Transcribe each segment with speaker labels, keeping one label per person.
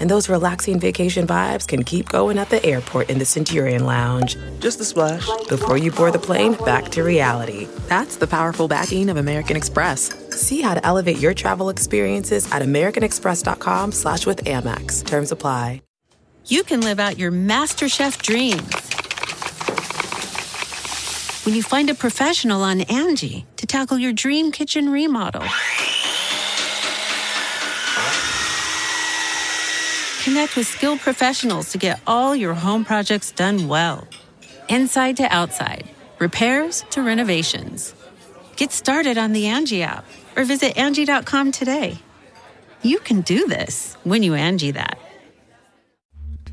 Speaker 1: And those relaxing vacation vibes can keep going at the airport in the Centurion Lounge.
Speaker 2: Just a splash.
Speaker 1: Before you board the plane, back to reality. That's the powerful backing of American Express. See how to elevate your travel experiences at americanexpress.com slash with Amex. Terms apply.
Speaker 3: You can live out your MasterChef dreams when you find a professional on Angie to tackle your dream kitchen remodel. Connect with skilled professionals to get all your home projects done well. Inside to outside, repairs to renovations. Get started on the Angie app or visit Angie.com today. You can do this when you Angie that.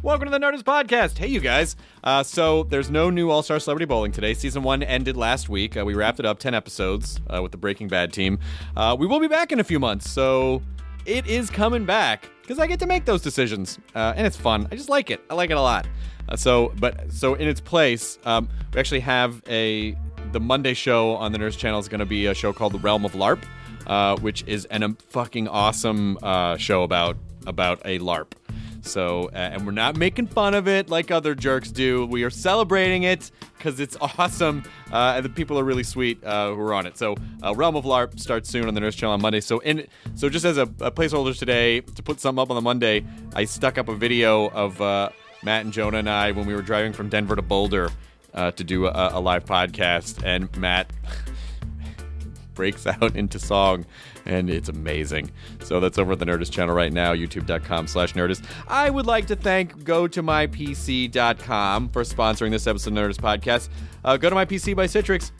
Speaker 4: Welcome to the Nerdist Podcast. Hey, you guys. Uh, so there's no new All Star Celebrity Bowling today. Season one ended last week. Uh, we wrapped it up, 10 episodes uh, with the Breaking Bad team. Uh, we will be back in a few months, so it is coming back because I get to make those decisions, uh, and it's fun. I just like it. I like it a lot. Uh, so, but so in its place, um, we actually have a the Monday show on the Nerdist Channel is going to be a show called The Realm of LARP, uh, which is an um, fucking awesome uh, show about about a LARP. So, uh, and we're not making fun of it like other jerks do. We are celebrating it because it's awesome, uh, and the people are really sweet uh, who are on it. So, uh, Realm of LARP starts soon on the Nerdist Channel on Monday. So, in so just as a, a placeholder today to put something up on the Monday, I stuck up a video of uh, Matt and Jonah and I when we were driving from Denver to Boulder uh, to do a, a live podcast, and Matt. breaks out into song and it's amazing so that's over at the nerdist channel right now youtube.com slash nerdist i would like to thank GoToMyPC.com for sponsoring this episode of nerdist podcast uh, go to my pc by citrix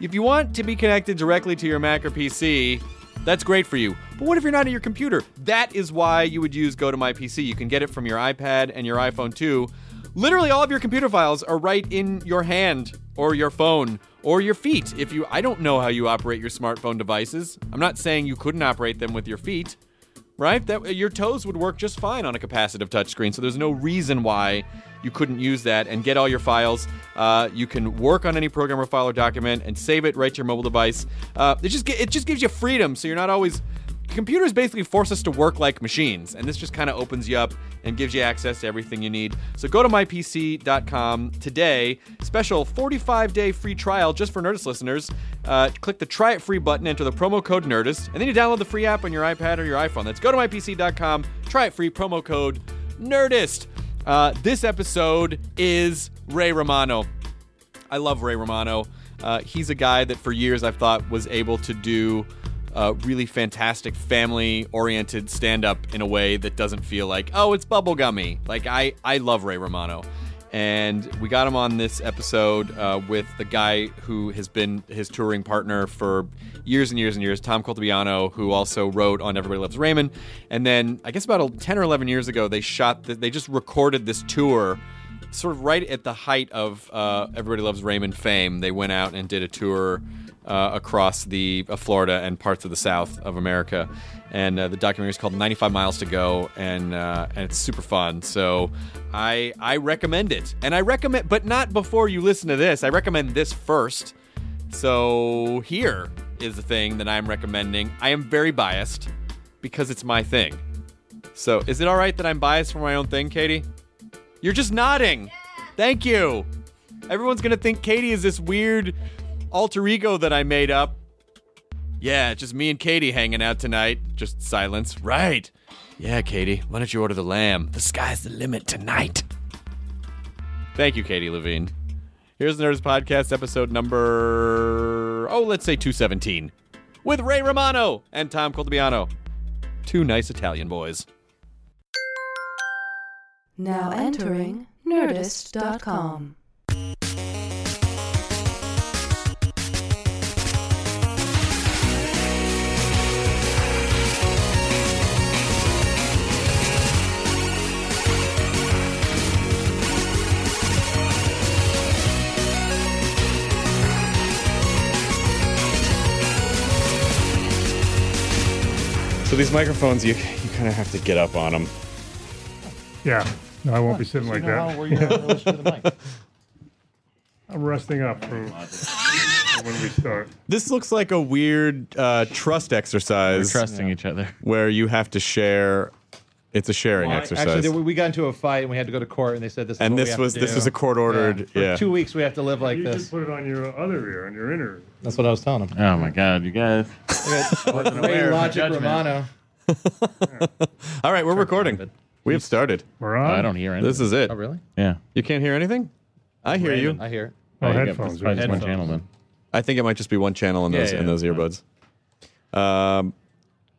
Speaker 4: if you want to be connected directly to your mac or pc that's great for you. But what if you're not at your computer? That is why you would use Go to My PC. You can get it from your iPad and your iPhone too. Literally all of your computer files are right in your hand or your phone or your feet. If you I don't know how you operate your smartphone devices. I'm not saying you couldn't operate them with your feet. Right? That your toes would work just fine on a capacitive touchscreen. So there's no reason why you couldn't use that and get all your files. Uh, you can work on any program or file or document and save it right to your mobile device. Uh, it just it just gives you freedom, so you're not always. Computers basically force us to work like machines, and this just kind of opens you up and gives you access to everything you need. So go to mypc.com today. Special 45 day free trial just for Nerdist listeners. Uh, click the try it free button, enter the promo code Nerdist, and then you download the free app on your iPad or your iPhone. That's go to mypc.com, try it free, promo code Nerdist. Uh, this episode is Ray Romano. I love Ray Romano. Uh, he's a guy that for years I've thought was able to do uh, really fantastic family oriented stand up in a way that doesn't feel like, oh, it's bubblegummy. Like, I, I love Ray Romano. And we got him on this episode uh, with the guy who has been his touring partner for years and years and years, Tom Caltabiano, who also wrote on Everybody Loves Raymond. And then I guess about 10 or 11 years ago, they shot, the, they just recorded this tour sort of right at the height of uh, Everybody Loves Raymond fame. They went out and did a tour uh, across the uh, Florida and parts of the South of America, and uh, the documentary is called 95 Miles to Go, and uh, and it's super fun. So I I recommend it, and I recommend, but not before you listen to this. I recommend this first. So here is the thing that I'm recommending. I am very biased because it's my thing. So is it all right that I'm biased for my own thing, Katie? You're just nodding. Thank you. Everyone's gonna think Katie is this weird alter ego that I made up. Yeah, just me and Katie hanging out tonight. Just silence. Right. Yeah, Katie, why don't you order the lamb? The sky's the limit tonight. Thank you, Katie Levine. Here's the Nerdist Podcast, episode number, oh, let's say 217, with Ray Romano and Tom Caltabiano. Two nice Italian boys.
Speaker 5: Now entering Nerdist.com.
Speaker 4: So these microphones, you you kind of have to get up on them.
Speaker 2: Yeah. No, I won't be sitting like
Speaker 6: you know how,
Speaker 2: that.
Speaker 6: where you yeah. to the mic.
Speaker 2: I'm resting up for when we start.
Speaker 4: This looks like a weird uh, trust
Speaker 7: We're
Speaker 4: exercise
Speaker 7: trusting each other.
Speaker 4: where you have to share. It's a sharing
Speaker 6: Well,
Speaker 4: exercise.
Speaker 6: Actually, we got into a fight and we had to go to court, and they said this. Is
Speaker 4: and
Speaker 6: what we
Speaker 4: this
Speaker 6: have
Speaker 4: was
Speaker 6: to
Speaker 4: this
Speaker 6: do.
Speaker 4: was a court ordered.
Speaker 6: For
Speaker 4: Yeah.
Speaker 6: two weeks, we have to live like
Speaker 2: you
Speaker 6: this.
Speaker 2: should put it on your other ear, on your inner ear.
Speaker 6: That's what I was telling him.
Speaker 7: Oh my god, you guys.
Speaker 6: Ray
Speaker 7: aware of
Speaker 6: Logic
Speaker 7: judgment.
Speaker 6: Romano.
Speaker 4: All right, we're recording. We have started.
Speaker 2: We're on.
Speaker 7: I don't hear anything.
Speaker 4: This is it.
Speaker 6: Oh, really?
Speaker 7: Yeah.
Speaker 4: You can't hear anything? I hear you.
Speaker 6: I hear it.
Speaker 2: Oh,
Speaker 7: you got
Speaker 2: headphones.
Speaker 7: probably just one channel then.
Speaker 4: I think it might just be one channel in
Speaker 7: Yeah,
Speaker 4: those in those
Speaker 7: that's
Speaker 4: earbuds. Um,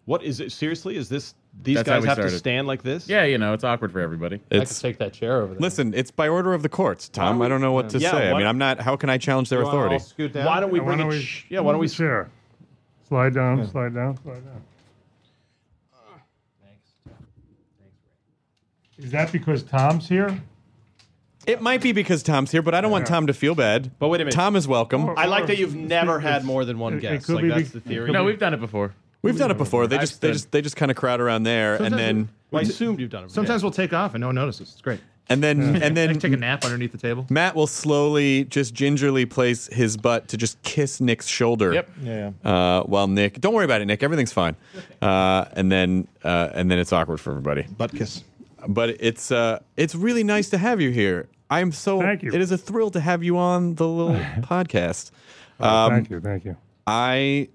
Speaker 8: What is it? Seriously, is this? These
Speaker 7: That's
Speaker 8: guys
Speaker 7: we
Speaker 8: have to stand like this?
Speaker 7: Yeah, you know, it's awkward for everybody.
Speaker 6: I could
Speaker 4: it's
Speaker 6: take that chair over there.
Speaker 4: listen. It's by order of the courts, Tom. I don't know what to
Speaker 8: Yeah,
Speaker 4: say. I
Speaker 8: what-
Speaker 4: mean, I'm not. How can I challenge their
Speaker 6: You wanna all
Speaker 4: authority?
Speaker 6: scoot down?
Speaker 8: Why don't we
Speaker 2: Why
Speaker 8: bring
Speaker 2: don't
Speaker 8: it?
Speaker 2: we-
Speaker 8: sh- yeah. Why don't we?
Speaker 2: Chair. Slide down, slide down, slide down. Thanks. Is that because Tom's here?
Speaker 4: It might be because Tom's here, but I don't want Tom to feel bad.
Speaker 8: But wait a minute.
Speaker 4: Tom is welcome.
Speaker 8: I like that you've never had more than one
Speaker 2: It- it
Speaker 8: guest.
Speaker 2: could
Speaker 8: Like
Speaker 2: be
Speaker 8: that's
Speaker 2: be-
Speaker 8: the theory.
Speaker 7: No, we've done it before.
Speaker 4: We've done it before. They
Speaker 7: I've
Speaker 4: just they
Speaker 7: stood-
Speaker 4: just they just kind of crowd around there, and
Speaker 6: Sometimes
Speaker 4: then
Speaker 8: I assumed you've done it.
Speaker 6: Sometimes we'll take off and no one notices. It's great.
Speaker 4: and then and
Speaker 6: I
Speaker 4: then
Speaker 6: can take a nap underneath the table.
Speaker 4: Matt will slowly, just gingerly place his butt to just kiss Nick's shoulder.
Speaker 7: Yep.
Speaker 6: Yeah.
Speaker 4: Uh, while Nick, don't worry about it, Nick. Everything's fine. Uh, and then uh, and then it's awkward for everybody.
Speaker 6: Butt kiss.
Speaker 4: But it's uh, it's really nice to have you here. I'm so.
Speaker 2: Thank you.
Speaker 4: It is a thrill to have you on the little podcast.
Speaker 2: Oh,
Speaker 4: Um,
Speaker 2: thank you, thank you.
Speaker 4: I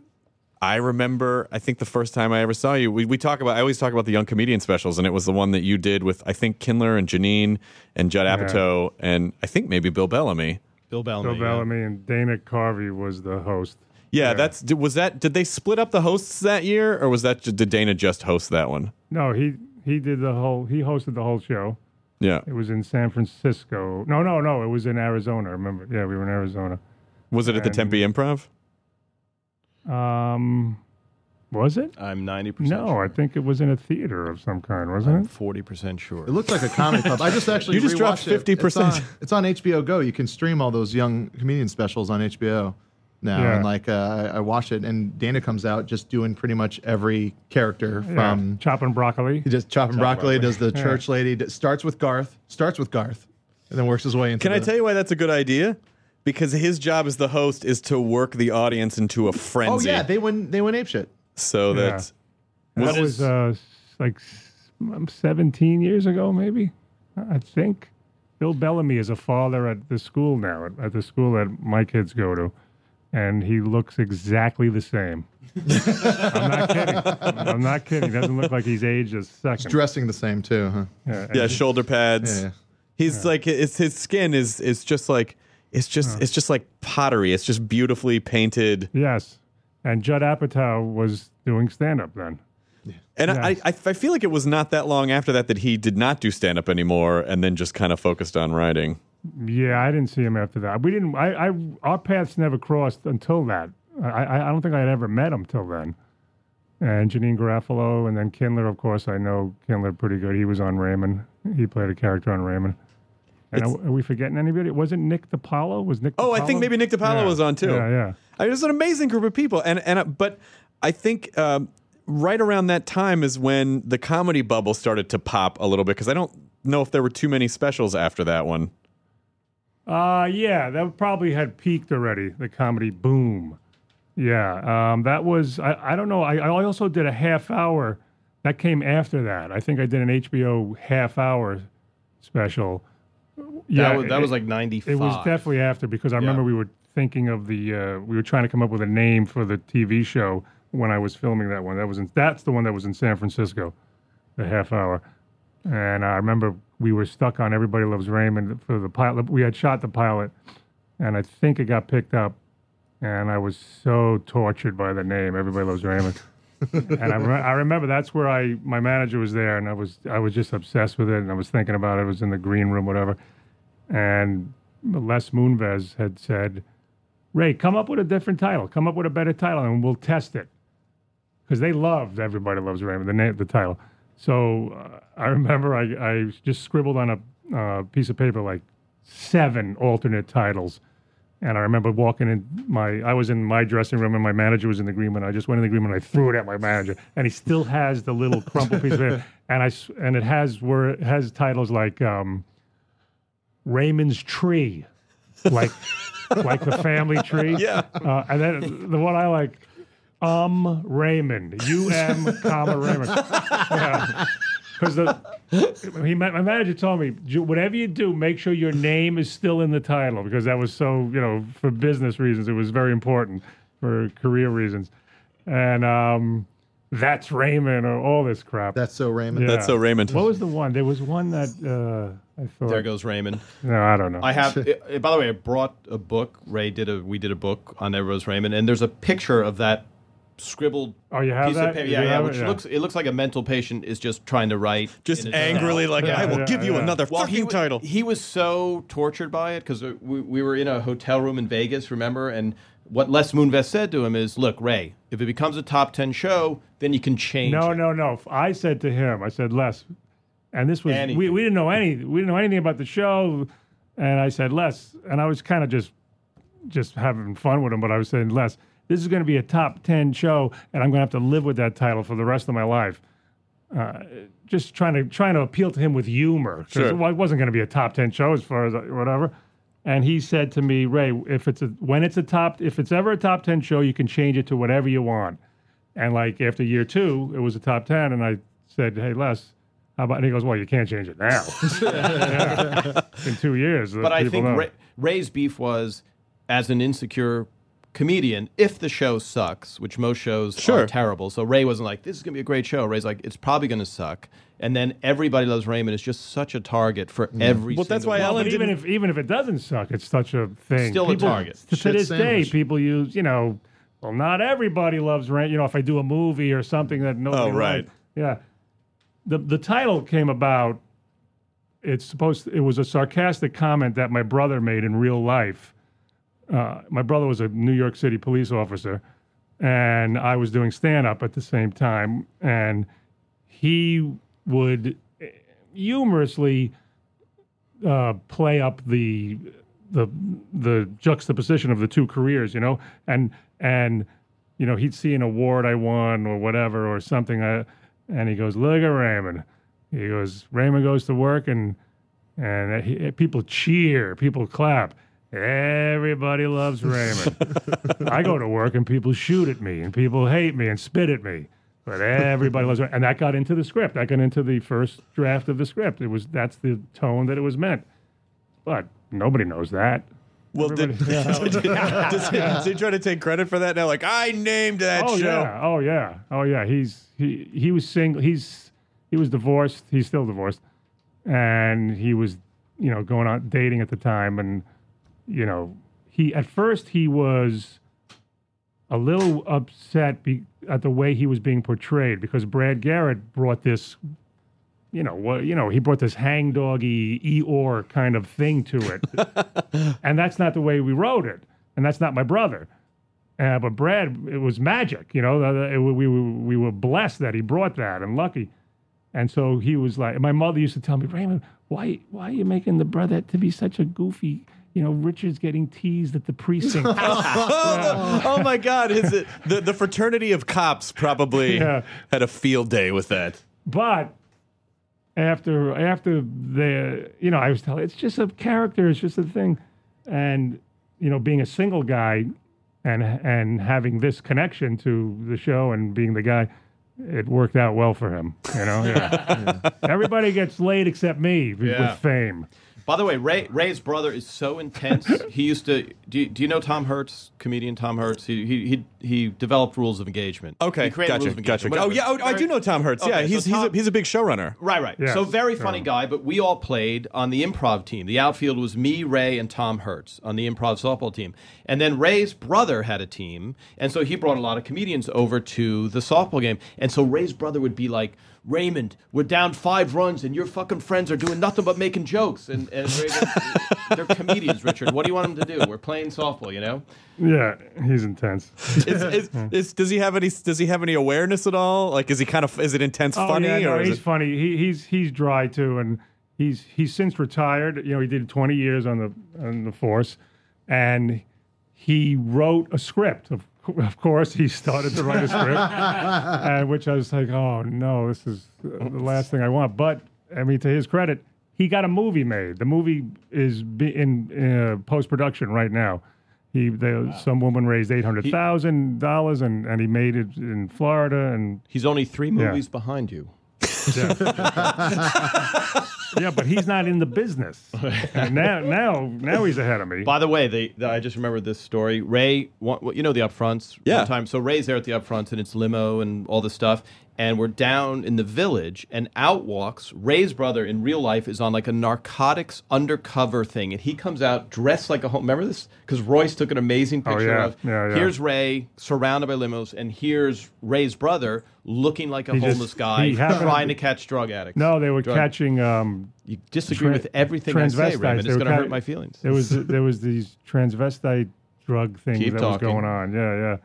Speaker 4: I remember I think the first time I ever saw you, we, we talk about I always talk about the young comedian specials, and it was the one that you did with I think Kindler and Janeane and Judd Apatow and I think maybe Bill Bellamy.
Speaker 8: Bill Bellamy.
Speaker 2: Bill
Speaker 8: yeah.
Speaker 2: Bellamy and Dana Carvey was the host.
Speaker 4: Yeah,
Speaker 2: Yeah.
Speaker 4: that's was that. Did they split up the hosts that year, or was that did Dana just host that one?
Speaker 2: No, he he did the whole. He hosted the whole show.
Speaker 4: Yeah,
Speaker 2: It was in San Francisco. No, no, no. It was in Arizona. Remember? Yeah, we were in Arizona.
Speaker 4: was it at the
Speaker 2: And-
Speaker 4: Tempe Improv?
Speaker 2: Um, was it?
Speaker 8: I'm ninety percent.
Speaker 2: No, I think it was in a theater of some kind, wasn't it?
Speaker 8: forty percent sure.
Speaker 6: It looks like a comedy club. I just actually
Speaker 4: You just dropped 50%.
Speaker 6: It's on, it's on HBO Go. You can stream all those young comedian specials on HBO now.
Speaker 2: Yeah.
Speaker 6: And like uh, I, I watched it, and Dana comes out just doing pretty much every character
Speaker 2: Yeah.
Speaker 6: from.
Speaker 2: chopping broccoli.
Speaker 6: He does chopping broccoli, does the church lady. Starts with Garth. Starts with Garth, and then works his way into.
Speaker 4: Can I
Speaker 6: the-
Speaker 4: tell you why that's a good idea? Because his job as the host is to work the audience into a frenzy.
Speaker 6: Oh yeah, they went. They went ape shit.
Speaker 4: so
Speaker 2: Yeah.
Speaker 4: that
Speaker 2: That was uh, like um, 17 years ago, maybe. I think. Bill Bellamy is a father at the school now, at, at the school that my kids go to, and he looks exactly the same. I'm not kidding. I'm not kidding. He Doesn't look like he's aged a second.
Speaker 6: Dressing the same too, huh?
Speaker 2: Yeah,
Speaker 4: yeah, shoulder pads.
Speaker 6: Yeah.
Speaker 4: He's like it's his skin is is just like it's just it's just like pottery. It's just beautifully painted.
Speaker 2: yes. And Judd Apatow was doing stand up then.
Speaker 4: And
Speaker 2: Yes.
Speaker 4: I, I I feel like it was not that long after that that he did not do stand up anymore, and then just kind of focused on writing.
Speaker 2: Yeah, I didn't see him after that. We didn't. I, I our paths never crossed until that. I, I, I don't think I had ever met him till then. And Janeane Garofalo, and then Kindler. Of course, I know Kindler pretty good. He was on Raymond. He played a character on Raymond. And are, are we forgetting anybody? It Wasn't Nick DiPaolo? Was Nick?
Speaker 4: Oh, I think maybe Nick DiPaolo
Speaker 2: Yeah.
Speaker 4: was on too.
Speaker 2: Yeah, yeah.
Speaker 4: I mean, it was an amazing group of people, and and uh, but I think um, right around that time is when the comedy bubble started to pop a little bit because I don't know if there were too many specials after that one.
Speaker 2: Uh, yeah, that probably had peaked already. The comedy boom. Yeah, um, that was. I, I don't know. I, I also did a half hour. That came after that. I think I did an HBO half hour special. Yeah,
Speaker 8: that was, that
Speaker 2: it-
Speaker 8: was like ninety.
Speaker 2: It was definitely after because I remember we were thinking of the. Uh, we were trying to come up with a name for the TV show when I was filming that one. That was in. That's the one that was in San Francisco, the half hour. And I remember we were stuck on Everybody Loves Raymond for the pilot. We had shot the pilot, and I think it got picked up. And I was so tortured by the name Everybody Loves Raymond. And I, re- I remember that's where I my manager was there, and I was I was just obsessed with it, and I was thinking about it. I was in the green room, whatever. And Les Moonves had said, "Ray, come up with a different title. Come up with a better title, and we'll test it." Because they loved Everybody Loves Raymond, the name, the title. So uh, I remember I, I just scribbled on a uh, piece of paper like seven alternate titles, And I remember walking in my, I was in my dressing room and my manager was in the green room. I just went in the green room and I threw it at my manager. And he still has the little crumpled piece of it. And I, and it has where it has titles like um, Raymond's Tree, like, like the family tree.
Speaker 4: Yeah.
Speaker 2: Uh, and then the one I like, um Raymond, U M comma Raymond. Yeah. Because he, my my manager told me, whatever you do, make sure your name is still in the title because that was so you know for business reasons it was very important for career reasons, and um, that's Raymond or all this crap.
Speaker 6: That's so Raymond.
Speaker 2: Yeah.
Speaker 4: That's so Raymond.
Speaker 2: What was the one? There was one that uh, I thought.
Speaker 8: There goes Raymond.
Speaker 2: No, I don't know.
Speaker 8: I have. uh, by the way, I brought a book. Ray did a. We did a book on There Goes Raymond, and there's a picture of that scribbled.
Speaker 2: Oh, you have
Speaker 8: piece
Speaker 2: that?
Speaker 8: Of paper.
Speaker 2: You
Speaker 8: Yeah, yeah.
Speaker 2: have it?
Speaker 8: Which
Speaker 2: Yeah.
Speaker 8: looks. It looks like a mental patient is just trying to write.
Speaker 4: Just
Speaker 8: in his
Speaker 4: angrily, like,
Speaker 2: Yeah,
Speaker 4: I will
Speaker 2: yeah,
Speaker 4: give you
Speaker 2: yeah.
Speaker 4: another
Speaker 8: Well,
Speaker 4: fucking
Speaker 8: he, w-
Speaker 4: title.
Speaker 8: he was so tortured by it because we, we were in a hotel room in Vegas, remember? And what Les Moonves said to him is, "Look, Ray, if it becomes a top ten show, then you can change."
Speaker 2: No,
Speaker 8: it.
Speaker 2: no, no. I said to him, I said, Les, and this was we,
Speaker 8: Anything.
Speaker 2: we didn't know any we didn't know anything about the show, and I said, Les, and I was kind of just just having fun with him, but I was saying, Les, this is going to be a top ten show, and I'm going to have to live with that title for the rest of my life. Uh, just trying to trying to appeal to him with humor
Speaker 4: Sure.
Speaker 2: it wa- wasn't going to be a top ten show as far as whatever. And he said to me, Ray, if it's a when it's a top if it's ever a top ten show, you can change it to whatever you want. And like after year two, it was a top ten, and I said, "Hey, Les, how about?" And he goes, "Well, you can't change it now. Yeah. In two years."
Speaker 8: But I think Ray, Ray's beef was as an insecure comedian. If the show sucks, which most shows
Speaker 4: Sure.
Speaker 8: are terrible, so Ray wasn't like, "This is going to be a great show." Ray's like, "It's probably going to suck." And then everybody loves Raymond is just such a target for mm. every.
Speaker 4: Well, that's why
Speaker 8: one.
Speaker 4: Ellen
Speaker 2: but even if even if it doesn't suck, it's such a thing.
Speaker 8: Still a target.
Speaker 2: To, to
Speaker 6: Shit
Speaker 2: this day, people use you know. Well, not everybody loves Rain. You know, if I do a movie or something that nobody
Speaker 4: Oh, right.
Speaker 2: likes. Yeah. The the title came about. It's supposed. it was a sarcastic comment that my brother made in real life. Uh, my brother was a New York City police officer, and I was doing stand up at the same time, and he would humorously uh, play up the the the juxtaposition of the two careers, you know, and and you know he'd see an award I won or whatever or something, I, and he goes, "Look at Raymond." He goes, "Raymond goes to work and and he, people cheer, people clap." Everybody loves Raymond. I go to work and people shoot at me and people hate me and spit at me. But everybody loves Raymond. And that got into the script. That got into the first draft of the script. It was that's the tone that it was meant. But nobody knows that.
Speaker 4: Well, did, does, he, does he try to take credit for that now? Like, I named that
Speaker 2: oh
Speaker 4: show.
Speaker 2: yeah, oh yeah, oh yeah. He's he he was single. He's he was divorced. He's still divorced, and he was you know going on dating at the time, and you know he at first he was a little upset be, at the way he was being portrayed because Brad Garrett brought this. You know what? You know he brought this hangdoggy Eeyore kind of thing to it, and that's not the way we wrote it, and that's not my brother. Uh, but Brad, it was magic, you know. uh, it- we, we, we were blessed that he brought that and lucky. And so he was like, my mother used to tell me, Raymond, why, why are you making the brother to be such a goofy? You know, Richard's getting teased at the precinct.
Speaker 4: oh my God! Is it the, the fraternity of cops probably
Speaker 2: Yeah.
Speaker 4: had a field day with that?
Speaker 2: but after after the, you know, I was telling, it's just a character, it's just a thing, and you know, being a single guy, and and having this connection to the show and being the guy, it worked out well for him. You know, yeah. Everybody gets laid except me
Speaker 8: Yeah.
Speaker 2: with fame.
Speaker 8: By the way, Ray Ray's brother is so intense. he used to. Do you, do you know Tom Hertz, comedian Tom Hertz? He he he, he developed rules of engagement.
Speaker 4: Okay,
Speaker 8: he created
Speaker 4: gotcha,
Speaker 8: rules of
Speaker 4: gotcha.
Speaker 8: engagement.
Speaker 4: Oh yeah, oh, I do know Tom Hertz. yeah, he's
Speaker 8: so
Speaker 4: he's a, he's a big showrunner.
Speaker 8: Right, right.
Speaker 2: Yes.
Speaker 8: So very funny guy, but we all played on the improv team. The outfield was me, Ray, and Tom Hertz on the improv softball team. And then Ray's brother had a team, and so he brought a lot of comedians over to the softball game. And so Ray's brother would be like, Raymond, we're down five runs, and your fucking friends are doing nothing but making jokes. And, and Ray they're comedians, Richard. What do you want them to do? We're playing softball, you know?
Speaker 2: Yeah, he's intense.
Speaker 4: Is, is, is, does he have any? Does he have any awareness at all? Like, is he kind of? Is it intense
Speaker 2: Oh,
Speaker 4: funny
Speaker 2: yeah, no,
Speaker 4: or is
Speaker 2: he's
Speaker 4: it?
Speaker 2: funny. He, he's he's dry too, and he's he's since retired. You know, he did 20 years on the on the force, and he wrote a script. Of, of course, he started to write a script, and which I was like, oh no, this is the last thing I want. But I mean, to his credit, he got a movie made. The movie is be- in uh, post production right now. He, they, some woman raised eight hundred thousand dollars, and and he made it in Florida, and
Speaker 8: He's only three movies behind you.
Speaker 2: yeah, but he's not in the business. And now, now, now he's ahead of me.
Speaker 8: By the way, they, the, I just remembered this story. Ray, one, you know the upfronts.
Speaker 4: Yeah.
Speaker 8: One time, so Ray's there at the upfronts, and it's limo and all this stuff. And we're down in the village, and out walks Ray's brother. In real life, is on like a narcotics undercover thing, and he comes out dressed like a home. Remember this? Because Royce took an amazing
Speaker 2: Oh,
Speaker 8: picture
Speaker 2: yeah.
Speaker 8: of.
Speaker 2: Yeah, yeah.
Speaker 8: Here's Ray surrounded by limos, and here's Ray's brother looking like a
Speaker 2: He just-
Speaker 8: homeless guy
Speaker 2: he happened-
Speaker 8: trying to catch drug addicts.
Speaker 2: no, they were
Speaker 8: Drug-
Speaker 2: catching. Um,
Speaker 8: You disagree
Speaker 2: tra-
Speaker 8: with everything I say. Raymond. It's going to hurt my feelings.
Speaker 2: There was there was these transvestite drug things
Speaker 8: Keep
Speaker 2: that
Speaker 8: talking.
Speaker 2: was going on. Yeah, yeah.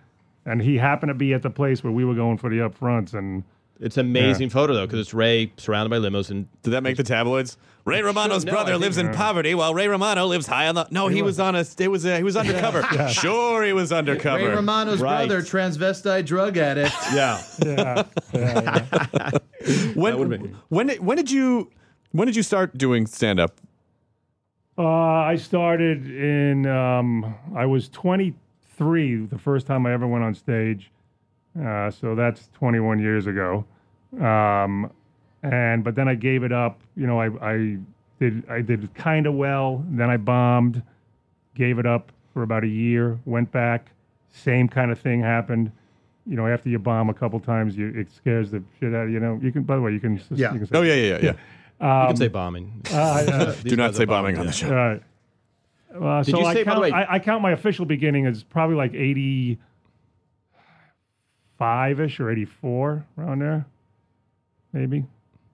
Speaker 2: And he happened to be at the place where we were going for the upfronts, and
Speaker 8: It's an amazing photo though, because it's Ray surrounded by limos, and
Speaker 4: Did that make the tabloids? Ray Romano's
Speaker 8: no,
Speaker 4: brother
Speaker 8: think-
Speaker 4: lives in poverty, while Ray Romano lives high on the. No, he was on a. It was a, he was undercover. Sure, he was undercover.
Speaker 6: Ray Romano's
Speaker 8: Right.
Speaker 6: brother, transvestite drug addict.
Speaker 8: yeah,
Speaker 2: yeah, yeah, yeah.
Speaker 4: when when when did you when did you start doing stand up?
Speaker 2: Uh, I started in. Um, I was 23 the first time I ever went on stage, uh, so that's 21 years ago. Um, and but then I gave it up. You know, I, I did I did kind of well. Then I bombed, gave it up for about a year. Went back, same kind of thing happened. You know, after you bomb a couple times, you it scares the shit out of you. You know, you can. By the way, you can.
Speaker 6: Yeah.
Speaker 2: You can say,
Speaker 4: Oh yeah, yeah, yeah. Yeah.
Speaker 8: you can say bombing.
Speaker 2: Uh,
Speaker 8: These
Speaker 4: Do not say bombing on the show.
Speaker 2: Right. Uh,
Speaker 8: Did
Speaker 2: so
Speaker 8: you
Speaker 2: I
Speaker 8: say, by the
Speaker 2: count,
Speaker 8: way-
Speaker 2: I, I count my official beginning as probably like 85 ish or 84 around there, maybe.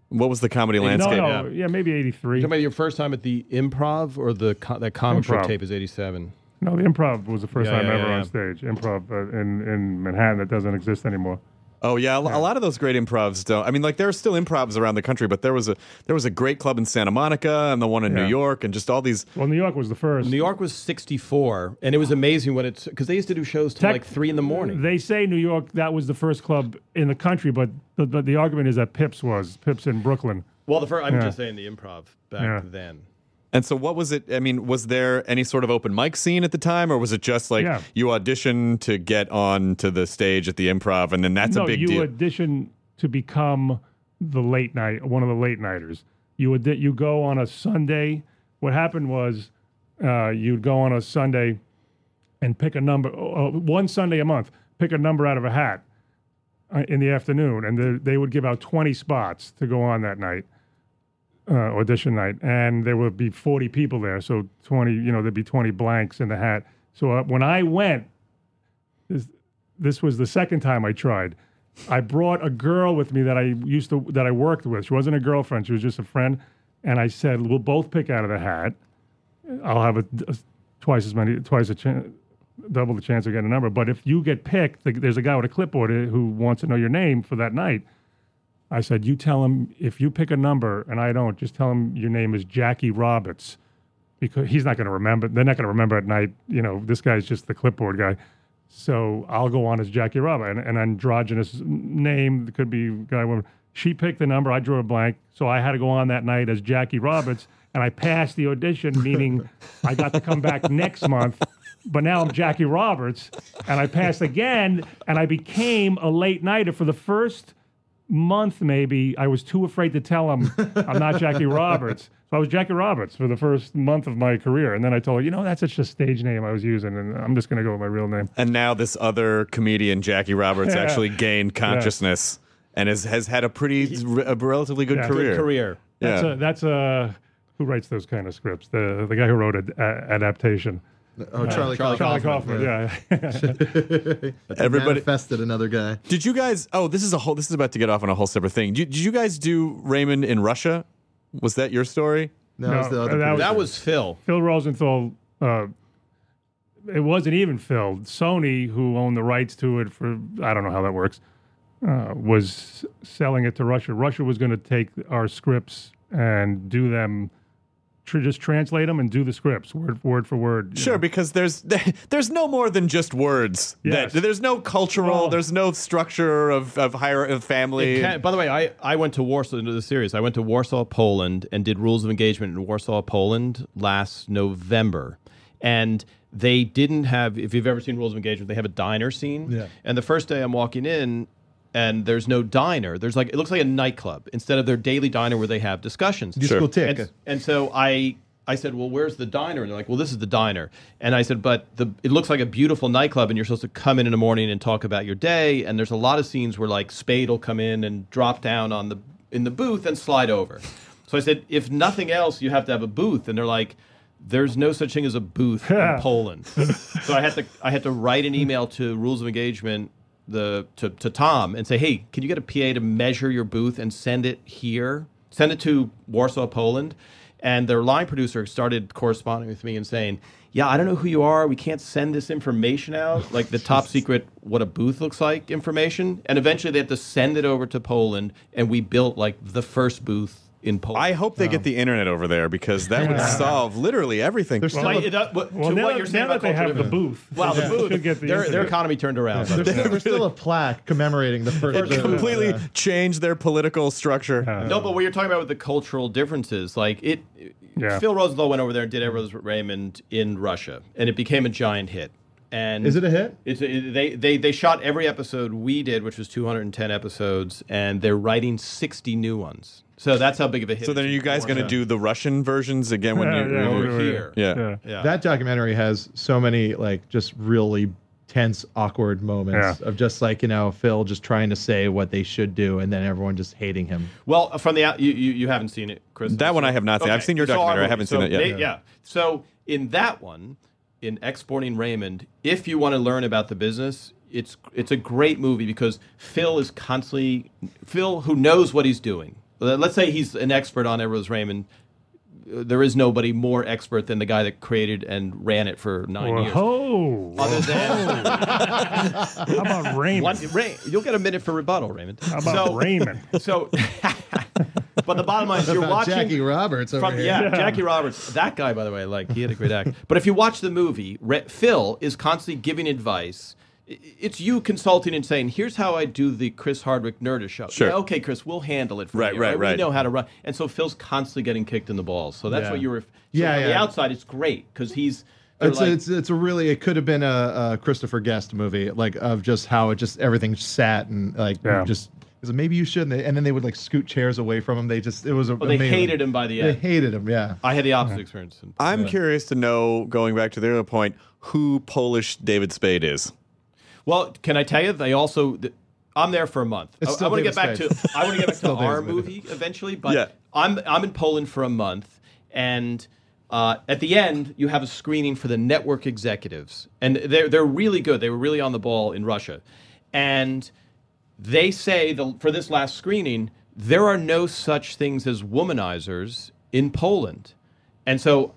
Speaker 4: What was the comedy
Speaker 2: No,
Speaker 4: landscape?
Speaker 2: no, yeah. maybe 83.
Speaker 8: You talking about your first time at the improv or the co- that comic strip tape is eighty seven?
Speaker 2: No, the improv was the first
Speaker 8: Yeah,
Speaker 2: time
Speaker 8: yeah,
Speaker 2: ever
Speaker 8: yeah,
Speaker 2: on stage. Improv uh, in, in Manhattan that doesn't exist anymore.
Speaker 4: Oh yeah, a a lot of those great improvs don't. I mean, like there are still improvs around the country, but there was a there was a great club in Santa Monica and the one in New York, and just all these.
Speaker 2: Well, New York was the first.
Speaker 8: New York was sixty four, and it was amazing when it's because they used to do shows till
Speaker 2: Tech-
Speaker 8: like three in the morning.
Speaker 2: They say New York that was the first club in the country, but but, but the argument is that Pips was Pips in Brooklyn.
Speaker 8: well, the first I'm
Speaker 2: Yeah.
Speaker 8: just saying the improv back
Speaker 2: Yeah.
Speaker 8: then.
Speaker 4: And so, what was it? I mean, was there any sort of open mic scene at the time, or was it just like
Speaker 2: Yeah.
Speaker 4: you audition to get on to the stage at the improv, and then that's
Speaker 2: no,
Speaker 4: a big
Speaker 2: you
Speaker 4: deal?
Speaker 2: You audition to become the late night, one of the late nighters. You would you go on a Sunday. What happened was uh, you'd go on a Sunday and pick a number, uh, one Sunday a month, pick a number out of a hat uh, in the afternoon, and the, they would give out twenty spots to go on that night. Uh, audition night, and there would be 40 people there. So 20, you know, there'd be 20 blanks in the hat. So uh, when I went, this, this was the second time I tried. I brought a girl with me that I used to that I worked with. She wasn't a girlfriend; she was just a friend. And I said, "We'll both pick out of the hat. I'll have a, a- twice as many, twice a chance, double the chance of getting a number. But if you get picked, th- there's a guy with a clipboard who wants to know your name for that night." I said, "You tell him if you pick a number and I don't, just tell him your name is Jackie Roberts." Because he's not going to remember. They're not going to remember at night. You know, this guy's just the clipboard guy. So I'll go on as Jackie Roberts, an, an androgynous name. Could be guy, woman. She picked the number. I drew a blank. So I had to go on that night as Jackie Roberts, and I passed the audition, meaning I got to come back next month. But now I'm Jackie Roberts, and I passed again, and I became a late nighter for the first month. Maybe I was too afraid to tell him I'm not Jackie Roberts. So I was Jackie Roberts for the first month of my career, and then I told her, you know, that's just a stage name I was using, and I'm just going to go with my real name.
Speaker 4: and now this other comedian, Jackie Roberts,
Speaker 2: Yeah.
Speaker 4: actually gained consciousness and has has had a pretty a relatively good
Speaker 2: Yeah.
Speaker 4: career.
Speaker 8: Career.
Speaker 2: That's
Speaker 4: Yeah.
Speaker 2: a that's a who writes those kind of scripts? The the guy who wrote ad, a, adaptation.
Speaker 6: Oh, Charlie,
Speaker 8: Charlie
Speaker 2: Charlie
Speaker 6: Kaufman.
Speaker 2: Kaufman. Yeah.
Speaker 4: Everybody,
Speaker 6: manifested another guy.
Speaker 4: did you guys? Oh, this is a whole. This is about to get off on a whole separate thing. Did, did you guys do Raymond in Russia? Was that your story?
Speaker 6: No,
Speaker 2: No,
Speaker 6: it's the other
Speaker 2: that was-
Speaker 8: That was Phil.
Speaker 2: Phil Rosenthal. Uh, it wasn't even Phil. Sony, who owned the rights to it for I don't know how that works, uh, was selling it to Russia. Russia was going to take our scripts and do them tr- just translate them and do the scripts word word for word.
Speaker 4: Sure,
Speaker 2: know.
Speaker 4: because there's there's no more than just words.
Speaker 2: Yes.
Speaker 4: That, there's no cultural.
Speaker 2: Well-
Speaker 4: there's no structure of of higher of family.
Speaker 8: Can- by the way, I, I went to Warsaw into the series. I went to Warsaw, Poland, and did Rules of Engagement in Warsaw, Poland last November. And they didn't have, if you've ever seen Rules of Engagement, they have a diner scene.
Speaker 6: Yeah.
Speaker 8: And the first day I'm walking in, and there's no diner. There's like, it looks like a nightclub instead of their daily diner where they have discussions.
Speaker 6: Discotheque.
Speaker 8: And, and so I I said, "Well, where's the diner?" And they're like, "Well, this is the diner." And I said, "But the it looks like a beautiful nightclub, and you're supposed to come in in the morning and talk about your day." And there's a lot of scenes where like Spade will come in and drop down on the in the booth and slide over. So I said, "If nothing else, you have to have a booth." And they're like. There's no such thing as a booth in Poland, so I had to I had to write an email to Rules of Engagement the to, to Tom and say, hey, can you get a PA to measure your booth and send it here? Send it to Warsaw, Poland. And their line producer started corresponding with me and saying, yeah, I don't know who you are. We can't send this information out, like the top secret, what a booth looks like information. And eventually they had to send it over to Poland, and we built like the first booth in Poland.
Speaker 4: I hope they get the internet over there because that would solve literally everything.
Speaker 6: There's still
Speaker 8: Like,
Speaker 6: a-
Speaker 8: it- uh, what-
Speaker 2: well,
Speaker 8: to
Speaker 2: now,
Speaker 8: what you're saying
Speaker 2: now
Speaker 8: about
Speaker 2: that they have
Speaker 8: culture
Speaker 2: the booth,
Speaker 8: Wow, the booth.
Speaker 2: should get the
Speaker 8: their, their
Speaker 2: internet.
Speaker 8: economy turned around.
Speaker 6: There's, there's still a plaque commemorating the first.
Speaker 4: it
Speaker 6: the-
Speaker 4: completely
Speaker 6: uh,
Speaker 4: changed their political structure.
Speaker 8: No, but what you're talking about with the cultural differences, like it,
Speaker 2: Yeah.
Speaker 8: Phil Rosenthal went over there and did Everett Raymond in Russia, and it became a giant hit. And
Speaker 6: Is it a hit?
Speaker 8: It's it, they they they shot every episode we did, which was 210 episodes, and they're writing 60 new ones. So that's how big of a hit.
Speaker 4: So then, are you guys going to do the Russian versions again when
Speaker 2: Yeah,
Speaker 4: you?
Speaker 2: yeah,
Speaker 4: when
Speaker 8: over
Speaker 4: you-
Speaker 2: we're-
Speaker 8: here?
Speaker 4: yeah.
Speaker 2: yeah.
Speaker 8: Yeah.
Speaker 6: That documentary has so many like just really tense, awkward moments
Speaker 2: Yeah.
Speaker 6: of just like you know Phil just trying to say what they should do, and then everyone just hating him.
Speaker 8: Well, from the out, you, you you haven't seen it, Chris.
Speaker 4: That one I have not seen. I've seen your
Speaker 8: So
Speaker 4: documentary. I haven't
Speaker 8: So
Speaker 4: seen it yet.
Speaker 8: they- yeah. So in that one, in Exporting Raymond, if you want to learn about the business, it's it's a great movie because Phil is constantly Phil who knows what he's doing. Let's say he's an expert on Everett Raymond. There is nobody more expert than the guy that created and ran it for nine years.
Speaker 2: Whoa!
Speaker 8: Other than
Speaker 2: How about Raymond?
Speaker 8: one, Ray, you'll get a minute for rebuttal, Raymond.
Speaker 2: How about
Speaker 8: so,
Speaker 2: Raymond?
Speaker 8: So, but the bottom line is you're watching
Speaker 6: Jackie Roberts over
Speaker 8: from
Speaker 6: here.
Speaker 8: yeah, Jackie Roberts. That guy, by the way, like he had a great act. But if you watch the movie, Re- Phil is constantly giving advice. I- It's you consulting and saying, "Here's how I do the Chris Hardwick Nerdist show."
Speaker 4: Sure.
Speaker 8: Yeah, okay, Chris, we'll handle it. For
Speaker 4: Right,
Speaker 8: you,
Speaker 4: right,
Speaker 8: We
Speaker 4: right.
Speaker 8: know how to run. And so Phil's constantly getting kicked in the balls. So that's
Speaker 6: Yeah.
Speaker 8: what you were. So
Speaker 6: Yeah,
Speaker 8: On the outside, it's great because he's.
Speaker 6: It's,
Speaker 8: like-
Speaker 6: a, it's it's a really it could have been a, a Christopher Guest movie like of just how it just everything sat and like
Speaker 2: Yeah.
Speaker 6: just is it maybe you shouldn't and then they would like scoot chairs away from him they just it was a
Speaker 8: well, they
Speaker 6: amazing.
Speaker 8: hated him by the end they
Speaker 6: hated him yeah
Speaker 8: I had the opposite experience.
Speaker 4: I'm curious to know, going back to the other point, who Polish David Spade is.
Speaker 8: Well, can I tell you? They also. I'm there for a month.
Speaker 6: It's
Speaker 8: I,
Speaker 6: still
Speaker 8: want to get back to. I want to get back to our movie eventually, but
Speaker 4: Yeah.
Speaker 8: I'm I'm in Poland for a month, and uh, at the end you have a screening for the network executives, and they're they're really good. They were really on the ball in Russia, and they say the, for this last screening there are no such things as womanizers in Poland, and so.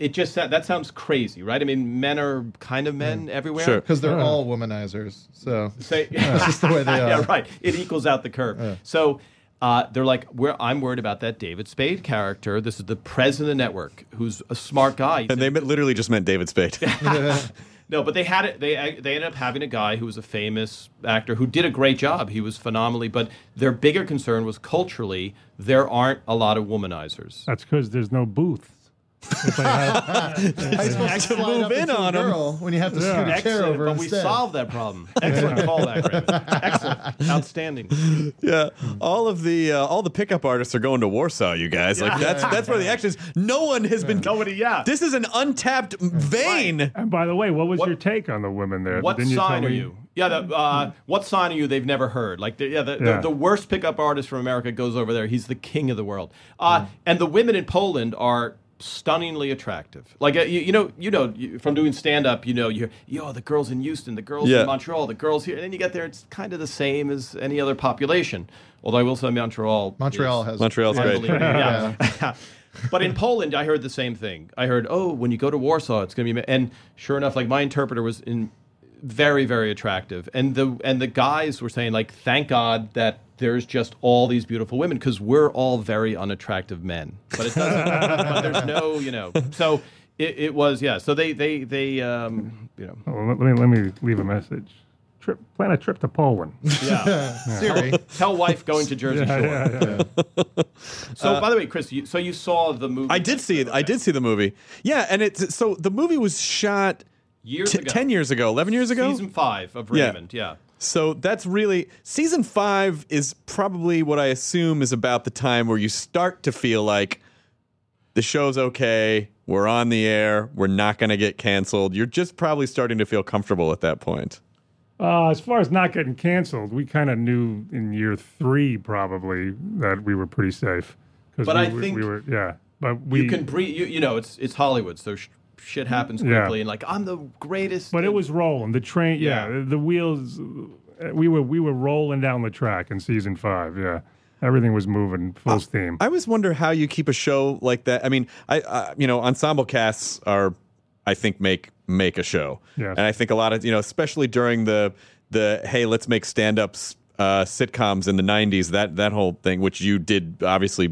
Speaker 8: I it just that sounds crazy, right? I mean, men are kind of men everywhere.
Speaker 4: Sure.
Speaker 6: because they're all womanizers so
Speaker 8: Say,
Speaker 6: it's just the way they are
Speaker 8: yeah, right. It equals out the curve. So uh, they're like, we're, I'm worried about that David Spade character. This is the president of the network, who's a smart guy.
Speaker 4: And they meant- literally just meant David Spade.
Speaker 8: no, but they had it. They they ended up having a guy who was a famous actor who did a great job. He was phenomenally. But their bigger concern was culturally, there aren't a lot of womanizers.
Speaker 2: That's because there's no booths. If they had-
Speaker 6: How you to
Speaker 4: move in on a
Speaker 6: girl when you have to scoot a chair
Speaker 8: Excellent,
Speaker 6: over
Speaker 8: but we
Speaker 6: instead.
Speaker 8: solved that problem. Excellent callback, Raymond. Excellent, outstanding.
Speaker 4: yeah, all of the uh, all the pickup artists are going to Warsaw. You guys, like that's that's where the action is. No one has been.
Speaker 8: Nobody, yeah.
Speaker 4: This is an untapped vein.
Speaker 2: and by the way, what was
Speaker 8: What-
Speaker 2: your take on the women there?
Speaker 8: What
Speaker 2: Didn't you tell
Speaker 8: sign are
Speaker 2: me-
Speaker 8: you? Yeah, the, uh, what sign are you? They've never heard. Like, the, yeah, the,
Speaker 2: Yeah.
Speaker 8: The, the worst pickup artist from America goes over there. He's the king of the world. Uh, And the women in Poland are stunningly attractive. Like, uh, you, you know, you know, you, from doing stand up, you know, you yo, the girls in Houston, the girls
Speaker 4: Yeah.
Speaker 8: in Montreal, the girls here, and then you get there, it's kind of the same as any other population. Although I will say Montreal,
Speaker 6: Montreal
Speaker 8: is
Speaker 6: has
Speaker 4: Montreal's great.
Speaker 8: unbelievable. yeah. but in Poland, I heard the same thing. I heard, oh, when you go to Warsaw, it's going to be. And sure enough, like my interpreter was in very very attractive and the and the guys were saying like thank god that there's just all these beautiful women because we're all very unattractive men but it doesn't but there's no you know so it, it was yeah so they they they um you know
Speaker 2: Oh, let, let me let me leave a message. Trip, plan a trip to Poland.
Speaker 8: yeah
Speaker 6: Siri.
Speaker 8: tell wife going to jersey shore
Speaker 2: yeah, yeah.
Speaker 8: so by the way chris you, so you saw the movie
Speaker 4: I did see it. I did see the movie. Yeah, and it's so the movie was shot
Speaker 8: years
Speaker 4: t-
Speaker 8: ago
Speaker 4: 10 years ago, 11 years ago.
Speaker 8: season five of
Speaker 4: Yeah.
Speaker 8: raymond yeah.
Speaker 4: So that's really season five is probably what I assume is about the time where you start to feel like the show's okay, we're on the air, we're not going to get canceled. You're just probably starting to feel comfortable at that point.
Speaker 2: Uh, as far as not getting canceled, we kind of knew in year three probably that we were pretty safe.
Speaker 8: But
Speaker 2: we,
Speaker 8: I think
Speaker 2: we were, yeah. But we,
Speaker 8: you can breathe. You, you know, it's it's Hollywood, so sh- shit happens
Speaker 2: Yeah.
Speaker 8: quickly, and like I'm the greatest.
Speaker 2: but it was rolling. The train, yeah,
Speaker 8: Yeah.
Speaker 2: the wheels. uh, We were we were rolling down the track in season five. Yeah, everything was moving full steam.
Speaker 4: I always wonder how you keep a show like that. I mean, I, I you know, ensemble casts are, I think, make make a show.
Speaker 2: Yes.
Speaker 4: And I think a lot of you know, especially during the the hey, let's make stand ups uh, sitcoms in the '90s. That that whole thing, which you did obviously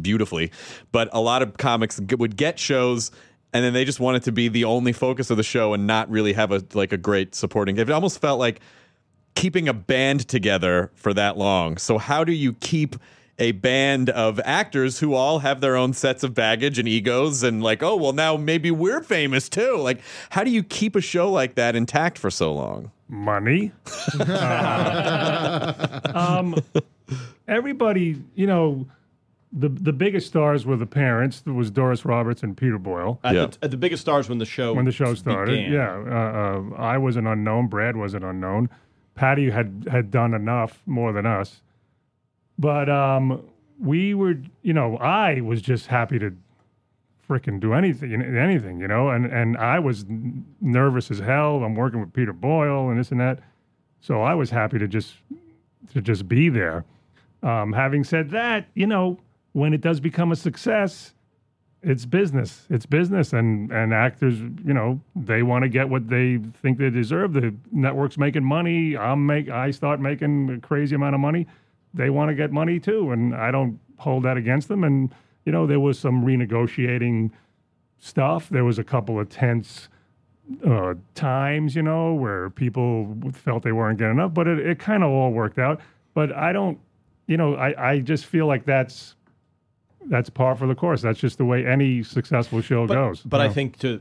Speaker 4: beautifully, but a lot of comics g- would get shows. And then they just wanted to be the only focus of the show and not really have a like a great supporting. It almost felt like keeping a band together for that long. So how do you keep a band of actors who all have their own sets of baggage and egos and like, oh, well now maybe we're famous too. Like how do you keep a show like that intact for so long?
Speaker 2: money. Uh, um, everybody, you know, the the biggest stars were the parents. There was Doris Roberts and Peter Boyle
Speaker 8: at,
Speaker 4: Yeah.
Speaker 8: the, at the biggest stars when the show
Speaker 2: when the show started.
Speaker 8: began.
Speaker 2: Yeah, uh, uh, I was an unknown. Brad was an unknown. Patty had had done enough more than us, but um, we were, you know, I was just happy to freaking do anything, anything, you know, and and I was nervous as hell. I'm working with Peter Boyle and this and that, so I was happy to just to just be there. Um, having said that, you know, when it does become a success, it's business. It's business, and and actors, you know, they want to get what they think they deserve. The network's making money. I'm make. I start making a crazy amount of money. They want to get money too, and I don't hold that against them. And you know, there was some renegotiating stuff. There was a couple of tense uh, times, you know, where people felt they weren't getting enough, but it, it kind of all worked out. But I don't, you know, I, I just feel like that's that's par for the course. That's just the way any successful show
Speaker 8: but,
Speaker 2: goes.
Speaker 8: But
Speaker 2: you
Speaker 8: I think to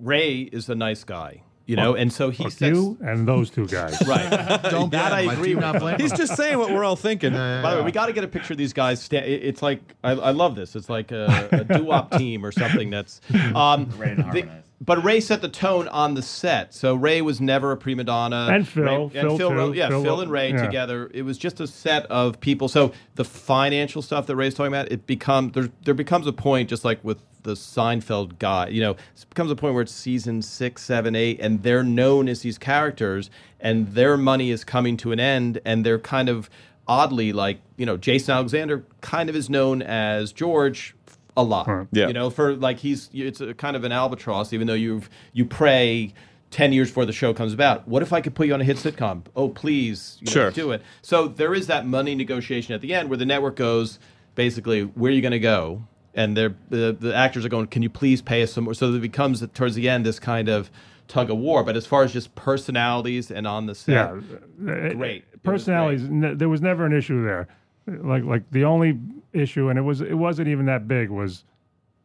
Speaker 8: Ray is a nice guy, you know, and so he sets
Speaker 2: you and those two guys.
Speaker 8: right.
Speaker 6: Don't
Speaker 8: That I agree
Speaker 6: do
Speaker 8: with.
Speaker 6: not blame.
Speaker 4: He's just saying what we're all thinking.
Speaker 8: By the way, we got to get a picture of these guys. Sta- it's like I, I love this. It's like a, a doo-wop team or something. That's um,
Speaker 7: Ray and
Speaker 8: the-
Speaker 7: harmonize.
Speaker 8: But Ray set the tone on the set. So Ray was never a prima donna.
Speaker 2: And Phil.
Speaker 8: Ray, and
Speaker 2: Phil,
Speaker 8: Phil,
Speaker 2: too.
Speaker 8: wrote- yeah,
Speaker 2: Phil
Speaker 8: Phil, and Ray
Speaker 2: yeah.
Speaker 8: together. It was just a set of people. So the financial stuff that Ray's talking about, it become there. There becomes a point, just like with the Seinfeld guy. You know, it becomes a point where it's season six, seven, eight, and they're known as these characters, and their money is coming to an end, and they're kind of oddly like you know Jason Alexander kind of is known as George a lot.
Speaker 4: Yeah.
Speaker 8: You know, for like he's it's a kind of an albatross, even though you've you pray. 10 years before the show comes about. What if I could put you on a hit sitcom? Oh, please, you know,
Speaker 4: Sure.
Speaker 8: do it. So there is that money negotiation at the end where the network goes, basically, where are you going to go? And they're, the, the actors are going, can you please pay us some more? So it becomes, towards the end, this kind of tug of war. But as far as just personalities and on the set,
Speaker 2: Yeah,
Speaker 8: Great. It was
Speaker 2: Personalities. ne- there was never an issue there. Like like the only issue, and it was it wasn't even that big. Was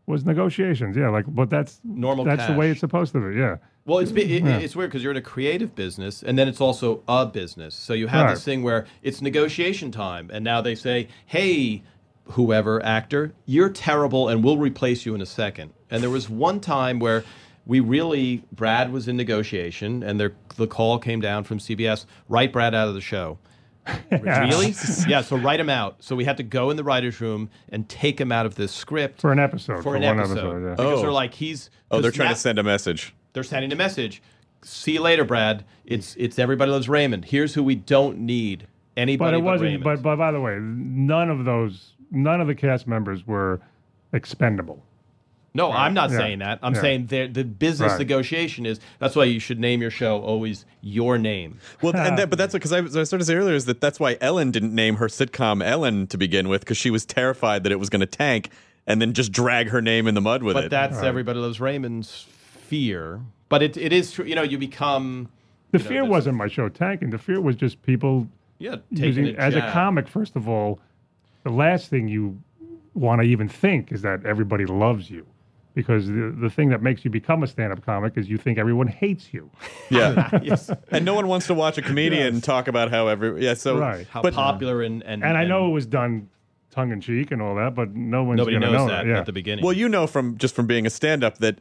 Speaker 2: was negotiations. Yeah, like but that's
Speaker 8: Normal
Speaker 2: That's the way it's supposed to be. Yeah.
Speaker 8: Well, it's it, it's weird because you're in a creative business, and then it's also a business. So you have
Speaker 2: Right.
Speaker 8: this thing where it's negotiation time, and now they say, "Hey, whoever actor, you're terrible, and we'll replace you in a second. And there was one time where we really Brad was in negotiation, and there, the call came down from CBS, write Brad out of the show. Really? yeah. So write him out. So we had to go in the writers' room and take him out of this script
Speaker 2: For an episode.
Speaker 8: for an
Speaker 2: one
Speaker 8: episode,
Speaker 2: yeah.
Speaker 8: because
Speaker 4: Oh.
Speaker 8: they're like he's.
Speaker 4: Oh, they're trying
Speaker 8: now-
Speaker 4: to send a message.
Speaker 8: they're sending a message. See you later, Brad. It's it's everybody loves Raymond. Here's who we don't need. Anybody
Speaker 2: But it wasn't.
Speaker 8: Raymond.
Speaker 2: But, but by the way, none of those, none of the cast members were expendable.
Speaker 8: No, I'm not
Speaker 2: Yeah.
Speaker 8: saying that. I'm
Speaker 2: Yeah.
Speaker 8: saying the the business
Speaker 2: Right.
Speaker 8: negotiation is that's why you should name your show always your name.
Speaker 4: Well, and that, but that's because I, I started to say earlier is that that's why Ellen didn't name her sitcom Ellen to begin with because she was terrified that it was going to tank and then just drag her name in the mud with
Speaker 8: But
Speaker 4: it.
Speaker 8: But that's everybody loves Raymond's fear. But it it is true. You know, you become
Speaker 2: The
Speaker 8: you know,
Speaker 2: fear
Speaker 8: there's-
Speaker 2: wasn't my show tanking. The fear was just people
Speaker 8: yeah
Speaker 2: using
Speaker 8: a
Speaker 2: as a comic. First of all, the last thing you want to even think is that everybody loves you, because the the thing that makes you become a stand-up comic is you think everyone hates you.
Speaker 4: yeah.
Speaker 8: yes.
Speaker 4: and no one wants to watch a comedian talk about how every yeah. So
Speaker 2: Right.
Speaker 8: How
Speaker 4: but
Speaker 8: popular and and
Speaker 2: And I know it was done tongue in cheek and all that, but no one's
Speaker 8: nobody knows
Speaker 2: know
Speaker 8: that
Speaker 2: Yeah.
Speaker 8: at the beginning.
Speaker 4: Well, you know from just from being a stand-up that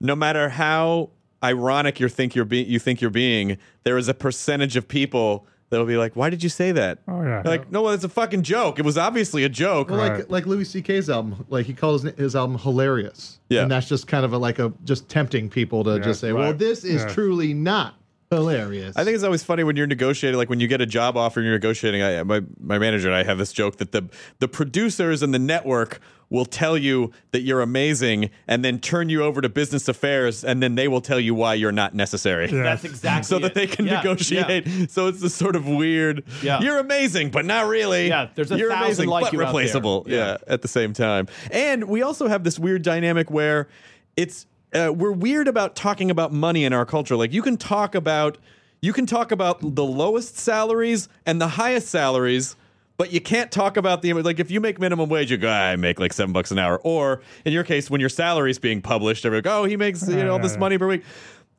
Speaker 4: no matter how ironic you think you're be- you think you're being, there is a percentage of people that'll be like, "Why did you say that?"
Speaker 2: Oh, yeah.
Speaker 4: Like, no, well, it's a fucking joke. It was obviously a joke.
Speaker 6: Well, like
Speaker 2: Right.
Speaker 6: like Louis C.K.'s album, like he calls his, his album hilarious.
Speaker 4: Yeah.
Speaker 6: and that's just kind of a, like a just tempting people to just say, well,
Speaker 2: right.
Speaker 6: this is
Speaker 2: Yeah.
Speaker 6: truly not hilarious.
Speaker 4: I think it's always funny when you're negotiating, like when you get a job offer and you're negotiating. I, my my manager and I have this joke that the the producers and the network will tell you that you're amazing, and then turn you over to business affairs, and then they will tell you why you're not necessary.
Speaker 2: Yeah.
Speaker 8: that's exactly
Speaker 4: So that they can
Speaker 8: Yeah,
Speaker 4: negotiate. So it's this sort of weird.
Speaker 8: Yeah.
Speaker 4: You're amazing, but not really.
Speaker 8: Yeah, there's a
Speaker 4: you're
Speaker 8: thousand
Speaker 4: amazing,
Speaker 8: like
Speaker 4: but
Speaker 8: you out there.
Speaker 4: replaceable.
Speaker 8: Yeah.
Speaker 4: yeah, at the same time. And we also have this weird dynamic where it's uh, we're weird about talking about money in our culture. Like you can talk about you can talk about the lowest salaries and the highest salaries. But you can't talk about the like if you make minimum wage, you go, "Ah, I make like seven bucks an hour. Or in your case, when your salary is being published, everyone go, oh, he makes you know all this money per week.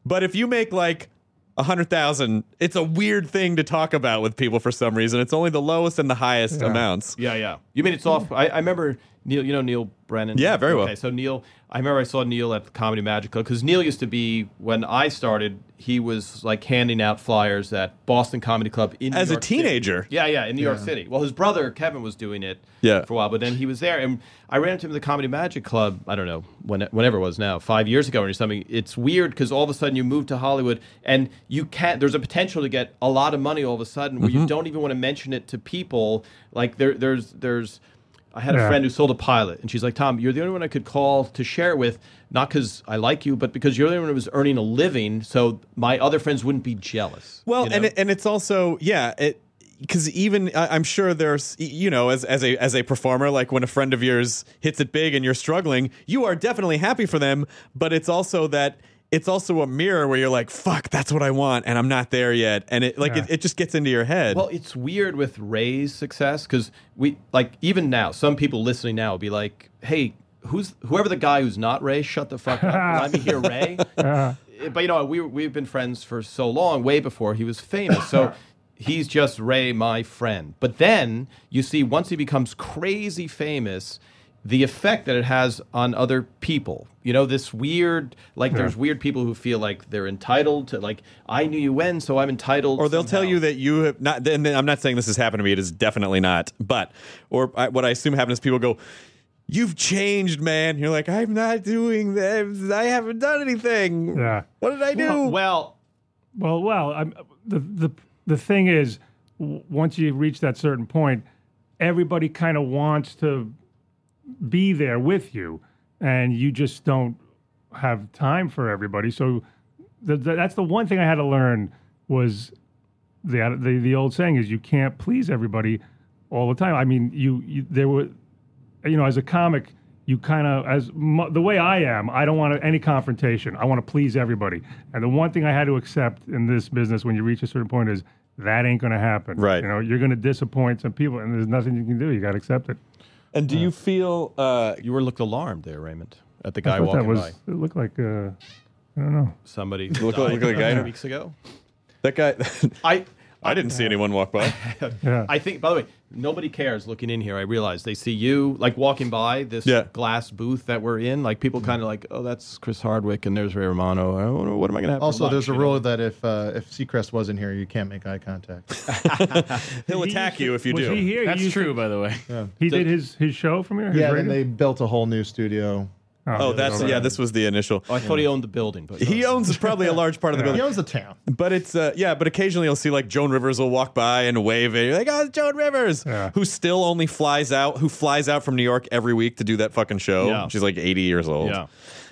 Speaker 4: But if you make like a hundred thousand, it's a weird thing to talk about with people for some reason. It's only the lowest and the highest amounts.
Speaker 8: Yeah, yeah. You mean it's off? I, I remember Neal. You know Neal Brennan.
Speaker 4: Yeah, very well.
Speaker 8: Okay, so Neal, I remember I saw Neal at the Comedy Magic Club because Neal used to be when I started. He was like handing out flyers at Boston Comedy Club in New
Speaker 4: As a
Speaker 8: York City.
Speaker 4: teenager.
Speaker 8: Yeah, yeah, in New York City. Well, his brother Kevin was doing it.
Speaker 4: Yeah.
Speaker 8: for a while, but then he was there, and I ran into him at the Comedy Magic Club. I don't know when, whenever it was now, five years ago or something. It's weird because all of a sudden you move to Hollywood and you can't. There's a potential to get a lot of money all of a sudden where
Speaker 4: Mm-hmm.
Speaker 8: you don't even want to mention it to people. Like there, there's, there's. I had a friend who sold a pilot, and she's like, "Tom, you're the only one I could call to share it with, not because I like you, but because you're the only one who was earning a living, so my other friends wouldn't be jealous."
Speaker 4: Well,
Speaker 8: you know?
Speaker 4: and it, and it's also yeah, it because even I- I'm sure there's you know as as a as a performer like when a friend of yours hits it big and you're struggling, you are definitely happy for them, but it's also that it's also a mirror where you're like, fuck, that's what I want, and I'm not there yet, and it like
Speaker 2: Yeah.
Speaker 4: it, it just gets into your head.
Speaker 8: Well, it's weird with Ray's success because we like even now, some people listening now will be like, "Hey, who's whoever the guy who's not Ray? Shut the fuck up! Let me hear Ray." Uh-huh. but you know, we we've been friends for so long, way before he was famous. So he's just Ray, my friend. But then you see, once he becomes crazy famous. The effect that it has on other people, you know, this weird, like, there's weird people who feel like they're entitled to, like, I knew you when, so I'm entitled.
Speaker 4: or they'll tell you that you have not. Then then I'm not saying this has happened to me. It is definitely not. But or I, what I assume happens is people go, "You've changed, man." You're like, "I'm not doing that. I haven't done anything.
Speaker 2: Yeah.
Speaker 4: What did I do?"
Speaker 8: Well,
Speaker 2: Well, well, I'm, the the the thing is, w- once you reach that certain point, everybody kind of wants to be there with you, and you just don't have time for everybody. So the, the, that's the one thing I had to learn was the, the the old saying is you can't please everybody all the time. I mean, you, you there were, you know, as a comic. You kind of, as mu- the way I am, I don't want any confrontation. I want to please everybody. And the one thing I had to accept in this business when you reach a certain point is that ain't going to happen.
Speaker 4: Right.
Speaker 2: You know, you're going to disappoint some people, and there's nothing you can do. You got to accept it.
Speaker 4: And do you feel? Uh,
Speaker 8: You were looked alarmed there, Raymond, at the
Speaker 2: I
Speaker 8: guy
Speaker 2: thought
Speaker 8: walking
Speaker 2: that was.
Speaker 8: by.
Speaker 2: It looked like. Uh, I don't know.
Speaker 8: Somebody
Speaker 4: Look-
Speaker 8: died
Speaker 4: look like a guy-
Speaker 8: two weeks ago.
Speaker 4: that guy.
Speaker 8: I
Speaker 4: I didn't see anyone walk by.
Speaker 2: Yeah.
Speaker 8: I think. By the way, nobody cares looking in here. I realize they see you like walking by this
Speaker 4: Yeah.
Speaker 8: glass booth that we're in. Like people kind of like, oh, that's Chris Hardwick, and there's Ray Romano. I don't know, what am I going to have? for
Speaker 6: Also,
Speaker 8: lunch,
Speaker 6: there's a
Speaker 8: you know?
Speaker 6: rule that if uh, if Seacrest wasn't here, you can't make eye contact.
Speaker 4: He'll attack you if you
Speaker 2: was
Speaker 4: do.
Speaker 2: He here?
Speaker 7: That's
Speaker 2: used
Speaker 7: true,
Speaker 2: to-
Speaker 7: by the way.
Speaker 2: he did his his show from here. his
Speaker 6: yeah,
Speaker 2: radio?
Speaker 6: then they built a whole new studio
Speaker 4: Oh, that's yeah. This was the initial.
Speaker 8: Oh, I thought he owned the building, but
Speaker 4: He owns probably a large part of the
Speaker 2: Yeah.
Speaker 6: He owns the town.
Speaker 4: But it's uh, yeah, but occasionally you'll see like Joan Rivers will walk by and wave at you're like, oh, it's Joan Rivers,
Speaker 2: Yeah.
Speaker 4: who still only flies out, who flies out from New York every week to do that fucking show.
Speaker 8: Yeah.
Speaker 4: She's like 80 years old.
Speaker 8: Yeah,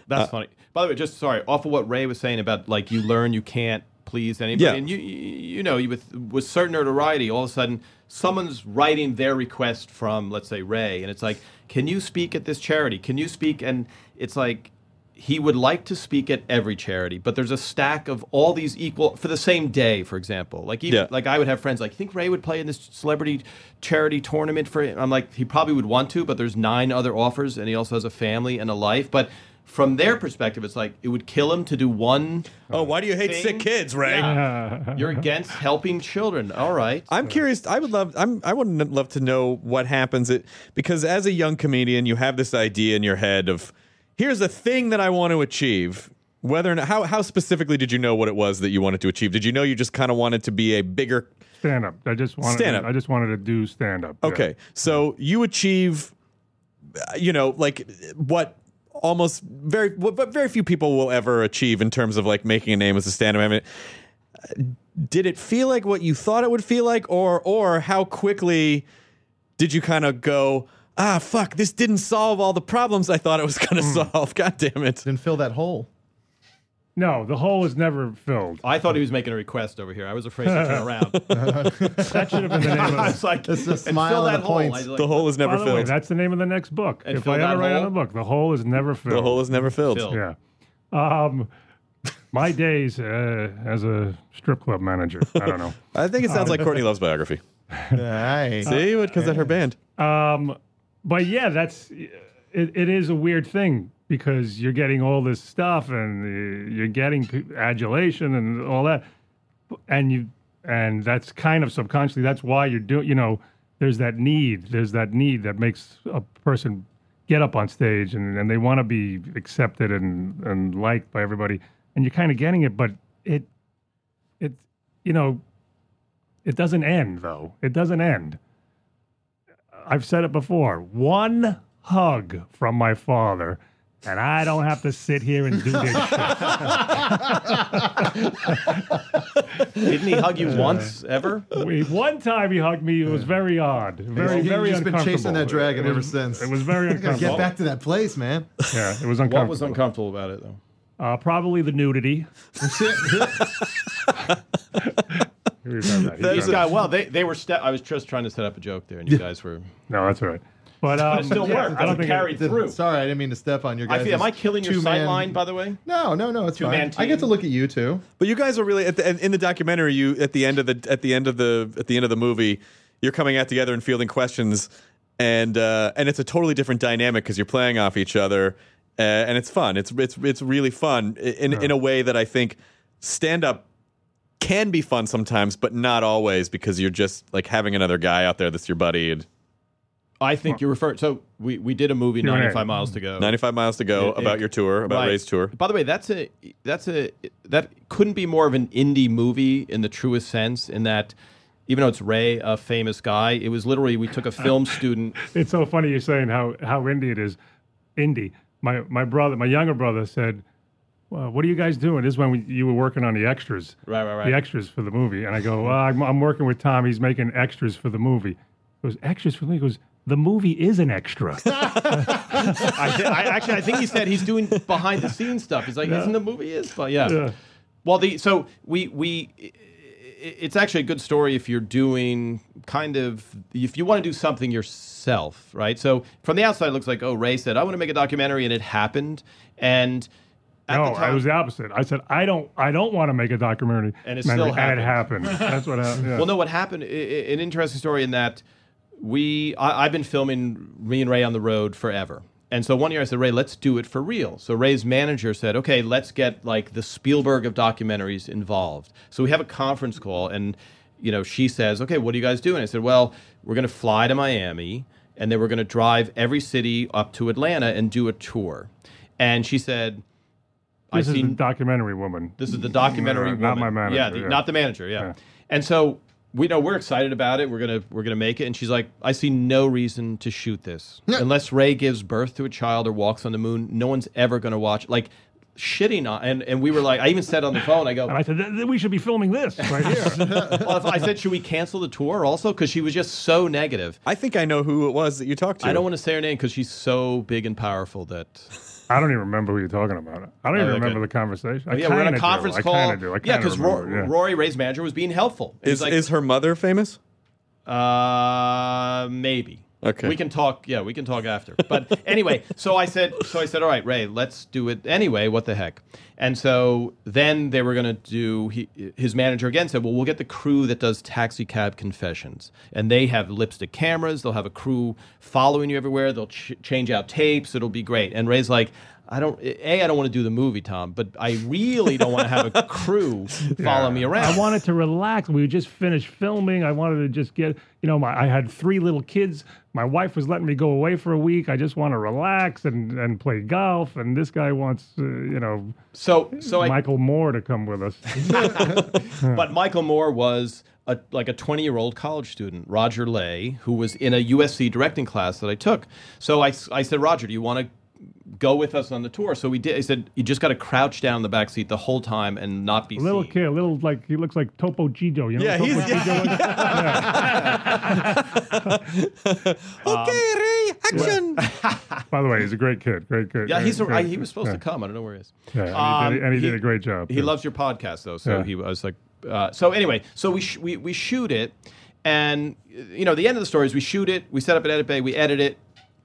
Speaker 8: that's funny. By the way, just sorry, off of what Ray was saying about like you learn you can't please anybody,
Speaker 4: Yeah.
Speaker 8: and you you you know you with with certain notoriety, all of a sudden someone's writing their request from let's say Ray, and it's like, can you speak at this charity? Can you speak? And it's like. He would like to speak at every charity, but there's a stack of all these equal for the same day. For example, like even,
Speaker 4: Yeah.
Speaker 8: like I would have friends like, think Ray would play in this celebrity charity tournament for. Him? I'm like, he probably would want to, but there's nine other offers, and he also has a family and a life. But from their perspective, it's like it would kill him to do one.
Speaker 4: Oh, why do you hate
Speaker 8: Thing?
Speaker 4: sick kids, Ray?
Speaker 8: Yeah. You're against helping children. All right.
Speaker 4: I'm curious. I would love. I'm. I would n- love to know what happens. It because as a young comedian, you have this idea in your head of here's a thing that I want to achieve. Whether or not how how specifically did you know what it was that you wanted to achieve? Did you know you just kind of wanted to be a bigger?
Speaker 2: stand up. I just wanted.
Speaker 4: Stand-up.
Speaker 2: I just wanted to do stand up.
Speaker 4: Okay, so you achieve, you know, like what almost very what what very few people will ever achieve in terms of like making a name as a stand-up. I mean, did it feel like what you thought it would feel like, or or how quickly did you kind of go? Ah, fuck! This didn't solve all the problems I thought it was going to solve. God damn it!
Speaker 6: Didn't fill that hole.
Speaker 2: No, the hole is never filled.
Speaker 8: I thought he was making a request over here. I was afraid to turn around.
Speaker 2: That should have been the name
Speaker 8: I
Speaker 2: of.
Speaker 8: was like,
Speaker 6: It's a
Speaker 8: and
Speaker 6: smile
Speaker 8: fill
Speaker 6: and
Speaker 8: that
Speaker 6: a
Speaker 8: hole.
Speaker 6: point.
Speaker 8: I was like,
Speaker 4: The hole is never
Speaker 2: By the way,
Speaker 4: filled.
Speaker 2: that's the name of the next book.
Speaker 8: And
Speaker 2: if
Speaker 8: fill
Speaker 2: I
Speaker 8: that
Speaker 2: ever write on
Speaker 8: hole?
Speaker 2: a book, the hole is never filled.
Speaker 4: the hole is never filled.
Speaker 8: Filled.
Speaker 2: Yeah. Um, my days uh, as a strip club manager. I don't know.
Speaker 4: I think it sounds like Courtney Love's biography.
Speaker 6: Nice.
Speaker 4: See, what because at her band.
Speaker 2: Um, but yeah, that's it, it is a weird thing because you're getting all this stuff and uh, you're getting adulation and all that, and you and that's kind of subconsciously that's why you're doing. You know, there's that need. There's that need that makes a person get up on stage and, and they want to be accepted and and liked by everybody, and you're kind of getting it, but it it you know it doesn't end though. It doesn't end. I've said it before. One hug from my father, and I don't have to sit here and do this shit.
Speaker 8: Didn't he hug you once ever?
Speaker 2: We- One time he hugged me. It was very odd. Very,
Speaker 6: You've
Speaker 2: very
Speaker 6: just been chasing that dragon
Speaker 2: It
Speaker 6: ever since.
Speaker 2: It was very
Speaker 6: Gotta
Speaker 2: uncomfortable.
Speaker 6: get back to that place, man.
Speaker 2: Yeah, it was uncomfortable.
Speaker 8: What was uncomfortable about it, though?
Speaker 2: Uh, probably the nudity. We've had that. He's
Speaker 8: These
Speaker 2: done
Speaker 8: guys, well, they, they were. Ste- I was just trying to set up a joke there, and you guys were.
Speaker 2: No, that's all right. But um,
Speaker 8: It still
Speaker 2: yeah,
Speaker 8: worked.
Speaker 2: I don't
Speaker 8: It
Speaker 2: think
Speaker 8: carried
Speaker 2: it,
Speaker 8: through.
Speaker 6: Sorry, I didn't mean to step on your guys.
Speaker 8: I feel, am I killing your sight line, by the way?
Speaker 6: No, no, no. It's
Speaker 8: Two-man
Speaker 6: fine. I get to look at you too.
Speaker 4: But you guys are really at the, in the documentary. You at the end of the at the end of the at the end of the movie, you're coming out together and fielding questions, and uh, and it's a totally different dynamic because you're playing off each other, uh, and it's fun. It's it's it's really fun in in a way that I think stand up can be fun sometimes, but not always because you're just like having another guy out there that's your buddy. And
Speaker 8: I think you refer. So we, we did a movie,
Speaker 2: Q&A.
Speaker 8: 95 Miles to Go.
Speaker 4: 95 miles to go
Speaker 8: It-
Speaker 4: about
Speaker 8: it-
Speaker 4: your tour, about
Speaker 8: Right.
Speaker 4: Ray's tour.
Speaker 8: By the way, that's a that's a that couldn't be more of an indie movie in the truest sense. In that, even though it's Ray, a famous guy, it was literally we took a film student.
Speaker 2: it's so funny you're saying how how indie it is. Indie. My my brother, my younger brother said, well, "What are you guys doing?" This is when we, you were working on the extras,
Speaker 8: Right, right, right.
Speaker 2: the extras for the movie. And I go, well, I'm, I'm working with Tom. He's making extras for the movie. He goes, extras for me. movie. He goes, the movie is an extra.
Speaker 8: I, thi- I actually I think he said he's doing behind the scenes stuff. He's like, isn't the movie is? But yeah.
Speaker 2: Yeah.
Speaker 8: Well, the so we we i- i- it's actually a good story if you're doing kind of if you want to do something yourself, right? So from the outside, it looks like oh, Ray said I want to make a documentary, and it happened. And at
Speaker 2: no,
Speaker 8: the
Speaker 2: I was the opposite. I said, I don't, I don't want to make a documentary.
Speaker 8: And it
Speaker 2: Documentary,
Speaker 8: still
Speaker 2: and it happened. That's what happened. Yeah.
Speaker 8: Well, no, what happened? i- i- An interesting story in that we I, I've been filming me and Ray on the road forever. And so one year I said, Ray, let's do it for real. So Ray's manager said, okay, let's get like the Spielberg of documentaries involved. So we have a conference call, and you know she says, okay, what are you guys doing? I said, well, we're going to fly to Miami, and then we're going to drive every city up to Atlanta and do a tour. And she said,
Speaker 2: this
Speaker 8: I
Speaker 2: is
Speaker 8: seen
Speaker 2: the documentary woman.
Speaker 8: this is the documentary
Speaker 2: Not
Speaker 8: woman.
Speaker 2: my manager,
Speaker 8: Yeah, the,
Speaker 2: yeah.
Speaker 8: not the manager. Yeah.
Speaker 2: Yeah.
Speaker 8: And so we know we're excited about it. We're gonna we're gonna make it. And she's like, I see no reason to shoot this unless Ray gives birth to a child or walks on the moon. No one's ever gonna watch. Like shitting on. And and we were like, I even said on the phone, I go,
Speaker 2: And I said, "Th- th- we should be filming this right here.
Speaker 8: well, if I said, should we cancel the tour also? Because she was just so negative.
Speaker 4: I think I know who it was that you talked to.
Speaker 8: I don't want to say her name because she's so big and powerful that.
Speaker 2: I don't even remember who you're talking about. I don't even
Speaker 8: Oh, okay.
Speaker 2: remember the conversation. I
Speaker 8: yeah, we're in
Speaker 2: kinda
Speaker 8: a conference
Speaker 2: do.
Speaker 8: call.
Speaker 2: I kind of do. I
Speaker 8: yeah,
Speaker 2: kinda
Speaker 8: because
Speaker 2: remember, yeah.
Speaker 8: Rory Ray's manager was being helpful. And
Speaker 4: Is
Speaker 8: like,
Speaker 4: is her mother famous?
Speaker 8: Uh, maybe.
Speaker 4: Okay.
Speaker 8: We can talk. Yeah, we can talk after. But anyway, so I said, so I said, all right, Ray, let's do it anyway. What the heck? And so then they were going to do. He, his manager again said, well, we'll get the crew that does taxi cab confessions, and they have lipstick cameras. They'll have a crew following you everywhere. They'll ch- change out tapes. It'll be great. And Ray's like. I don't. A, I don't want to do the movie, Tom, but I really don't want to have a crew follow me around.
Speaker 2: I wanted to relax. We just finished filming. I wanted to just get, you know, my, I had three little kids. My wife was letting me go away for a week. I just want to relax and, and play golf. And this guy wants, uh, you know,
Speaker 8: so, so I,
Speaker 2: Michael Moore to come with us.
Speaker 8: But Michael Moore was a, like a 20 year old college student, Roger Lay, who was in a USC directing class that I took. So I, I said, Roger, do you want to go with us on the tour? So we did. He said, you just got to crouch down in the back seat the whole time and not be a
Speaker 2: little
Speaker 8: seen.
Speaker 2: kid, a little like he looks like Topo Gigio. You know,
Speaker 4: Yeah, he's-
Speaker 2: Gijo?
Speaker 4: okay, Ray, action.
Speaker 2: By the way, he's a great kid. Great kid.
Speaker 8: Yeah, he's a,
Speaker 2: great,
Speaker 8: I, he was supposed
Speaker 2: yeah.
Speaker 8: to come. I don't know where he is.
Speaker 2: Yeah, and he, did, and he,
Speaker 8: Um,
Speaker 2: did a great job.
Speaker 8: He loves your podcast though, so
Speaker 2: Yeah.
Speaker 8: he was like. Uh, so anyway, so we, sh- we we shoot it, and you know the end of the story is we shoot it, we set up an edit bay, we edit it.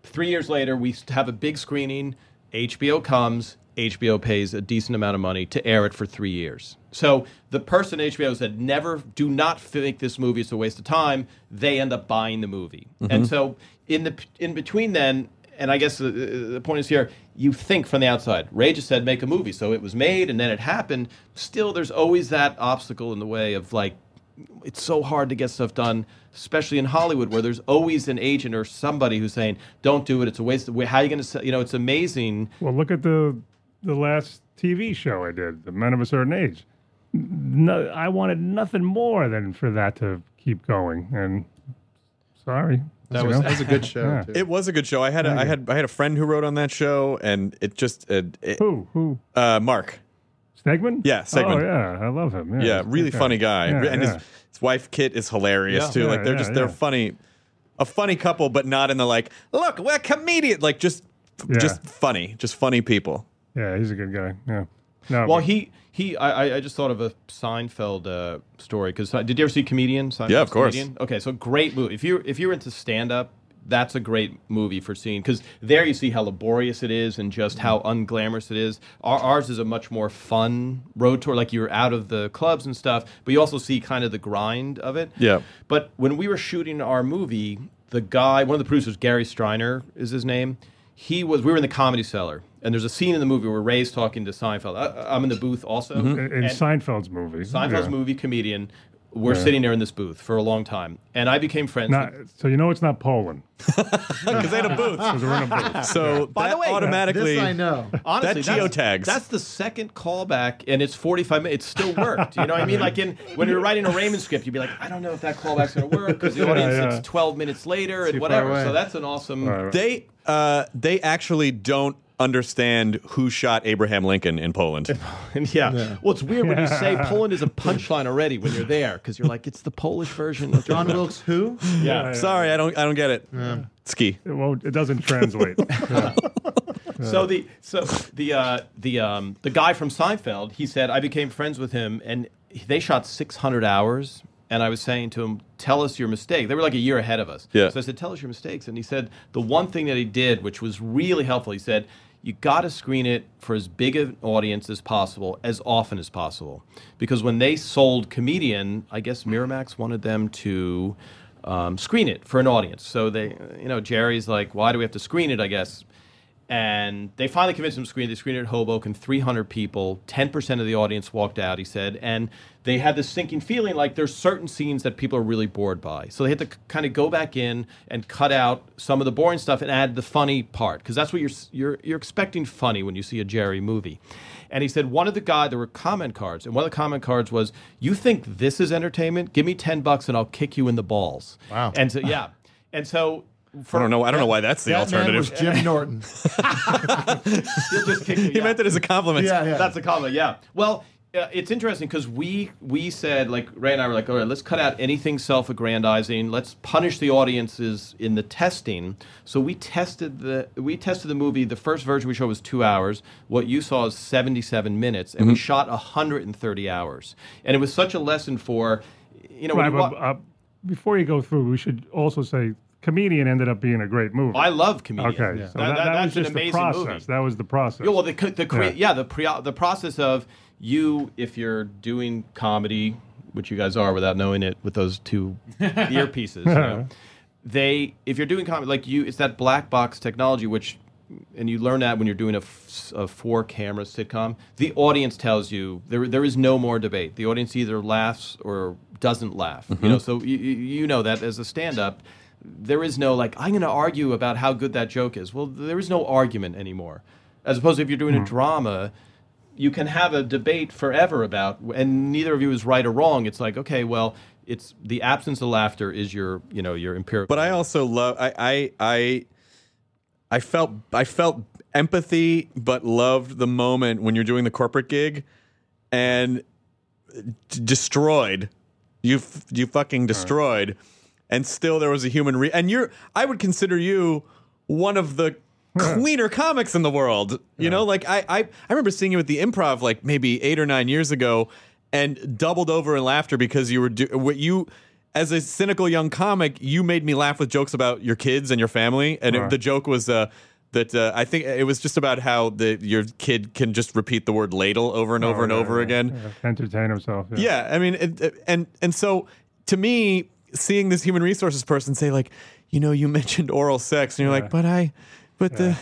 Speaker 8: Three years later, we have a big screening. HBO comes. HBO pays a decent amount of money to air it for three years. So the person HBO said, "Never, do not think this movie is a waste of time." They end up buying the movie, and mm-hmm. so in the in between then, and I guess the, the point is here, you think from the outside. Ray just said make a movie, so it was made, and then it happened. Still, there's always that obstacle in the way of like, it's so hard to get stuff done, especially in Hollywood, where there's always an agent or somebody who's saying, "Don't do it. It's a waste of. How are you going to? You know, it's amazing."
Speaker 2: Well, look at the the last TV show I did, The Men of a Certain Age. No, I wanted nothing more than for that to keep going, and sorry,
Speaker 8: That was-
Speaker 6: That was a good show.
Speaker 2: Yeah.
Speaker 4: It was a good show. I had a, I had I had a friend who wrote on that show, and it just uh, it,
Speaker 2: who who
Speaker 4: uh, Mark.
Speaker 2: Stegemann?
Speaker 4: Yeah, Stegemann.
Speaker 2: Oh yeah, I love him. Yeah,
Speaker 4: Yeah, really
Speaker 2: good
Speaker 4: funny guy,
Speaker 2: Yeah,
Speaker 4: and
Speaker 2: yeah.
Speaker 4: his his wife Kit is hilarious
Speaker 8: Yeah.
Speaker 4: too.
Speaker 2: Yeah,
Speaker 4: like they're
Speaker 2: yeah,
Speaker 4: just they're
Speaker 2: yeah.
Speaker 4: funny, a funny couple, but not in the like look we're comedian like just
Speaker 2: Yeah.
Speaker 4: just funny, just funny people.
Speaker 2: yeah, he's a good guy. Yeah. No,
Speaker 8: Well,
Speaker 2: but-
Speaker 8: he he. I, I- I just thought of a Seinfeld uh, story because did you ever see Comedian? Seinfeld's
Speaker 4: Yeah, of course.
Speaker 8: Comedian? Okay, so great movie. If you if you're into stand up, that's a great movie for seeing because there you see how laborious it is and just how unglamorous it is. Our, ours is a much more fun road tour. Like you're out of the clubs and stuff, but you also see kind of the grind of it.
Speaker 4: Yeah.
Speaker 8: But when we were shooting our movie, the guy, one of the producers, Gary Streiner is his name. He was. We were in the comedy cellar, and there's a scene in the movie where Ray's talking to Seinfeld. I, I'm in the booth also.
Speaker 2: Mm-hmm. in,
Speaker 8: in
Speaker 2: Seinfeld's movie.
Speaker 8: Seinfeld's
Speaker 2: yeah.
Speaker 8: movie comedian. We're sitting there in this booth for a long time, and I became friends.
Speaker 2: Not,
Speaker 8: with,
Speaker 2: so you know it's not Poland
Speaker 4: Because they had a booth.
Speaker 2: because we're in a booth.
Speaker 4: So
Speaker 8: By
Speaker 4: that
Speaker 8: the way-
Speaker 4: automatically
Speaker 6: This I know.
Speaker 8: honestly,
Speaker 4: that
Speaker 8: that's,
Speaker 4: geotags.
Speaker 8: That's the second callback, and it's 45 minutes. It still worked. You know what I mean? Like in when you're writing a Raymond script, you'd be like, I don't know if that callback's going to work because the audience
Speaker 2: yeah.
Speaker 8: it's 12 minutes later and whatever. So that's an awesome.
Speaker 2: Right.
Speaker 4: they uh, they actually don't understand who shot Abraham Lincoln in Poland.
Speaker 8: And yeah. Well, it's weird when you say Poland is a punchline already when you're there because you're like, it's the Polish version of
Speaker 6: John Wilkes, who?
Speaker 8: Yeah.
Speaker 4: Sorry, I don't I don't get it. Ski.
Speaker 2: It won't. It doesn't translate. Yeah.
Speaker 8: So the so the uh, the um, the guy from Seinfeld, he said I became friends with him, and they shot 600 hours. And I was saying to him, "Tell us your mistake." They were like a year ahead of us.
Speaker 4: Yeah.
Speaker 8: So I said, "Tell us your mistakes." And he said the one thing that he did, which was really helpful, he said, "You got to screen it for as big an audience as possible, as often as possible, because when they sold Comedian, I guess Miramax wanted them to." Um, screen it for an audience. So they, you know, Jerry's like, why do we have to screen it? I guess And they finally convinced him to screen. They screened it at Hoboken, 300 people. 10% of the audience walked out, he said. And they had this sinking feeling like there's certain scenes that people are really bored by. So they had to kind of go back in and cut out some of the boring stuff and add the funny part. Because that's what you're, you're, you're expecting funny when you see a Jerry movie. And he said one of the guy there were comment cards, and one of the comment cards was, "You think this is entertainment? Give me ten bucks and I'll kick you in the balls."
Speaker 6: Wow.
Speaker 8: And so yeah, and so
Speaker 4: I don't know. I don't know why that's the
Speaker 6: that man
Speaker 4: alternative.
Speaker 6: was Jim Norton.
Speaker 8: he'll just kick you.
Speaker 4: he
Speaker 8: yeah.
Speaker 4: meant it as a compliment.
Speaker 6: yeah, yeah.
Speaker 8: That's a comment. Yeah. Well, uh, it's interesting because we we said like Ray and I were like, all right, let's cut out anything self-aggrandizing. Let's punish the audiences in the testing. So we tested the we tested the movie. The first version we showed was two hours. What you saw is seventy-seven minutes, and we shot hundred and thirty hours. And it was such a lesson for you know. when
Speaker 2: Right,
Speaker 8: you
Speaker 2: but
Speaker 8: wa-
Speaker 2: uh, before you go through, we should also say Comedian ended up being a great movie.
Speaker 8: I love comedian.
Speaker 2: okay, so
Speaker 8: That-
Speaker 2: that,
Speaker 8: that-
Speaker 2: that
Speaker 8: that's
Speaker 2: was
Speaker 8: an
Speaker 2: just the process.
Speaker 8: movie.
Speaker 2: That was the process.
Speaker 8: Yeah, well, the the crea-
Speaker 2: Yeah.
Speaker 8: yeah. the pre- the process of you if you're doing comedy, which you guys are without knowing it with those two earpieces. You know, they if you're doing comedy like you, it's that black box technology which. And you learn that when you're doing a, f- a four camera sitcom. The audience tells you there there is no more debate. The audience either laughs or doesn't laugh. You mm-hmm. know, so you, you you know that as a stand up, there is no like I'm going to argue about how good that joke is. Well, there is no argument anymore. As opposed to if you're doing a mm-hmm. drama, you can have a debate forever about, and neither of you is right or wrong. It's like okay, well, it's the absence of laughter is your you know your empirical.
Speaker 4: But I also love. I I I, I felt I felt empathy, but loved the moment when you're doing the corporate gig, and d- destroyed. You f- you fucking destroyed, and still there was a human. Re- and you're. I would consider you one of the cleaner comics in the world. You know, like I, I I remember seeing you at the Improv like maybe eight or nine years ago, and doubled over in laughter because you were do- what you. As a cynical young comic, you made me laugh with jokes about your kids and your family, and it- the joke was uh, that uh, I think it was just about how the your kid can just repeat the word ladle over and over
Speaker 2: Oh,
Speaker 4: and
Speaker 2: yeah,
Speaker 4: over
Speaker 2: yeah,
Speaker 4: again.
Speaker 2: yeah. Entertain himself. Yeah.
Speaker 4: Yeah, I mean, it, it- and and so to me, seeing this human resources person say like, you know, you mentioned oral sex, and you're
Speaker 2: Yeah.
Speaker 4: like, but I, but the,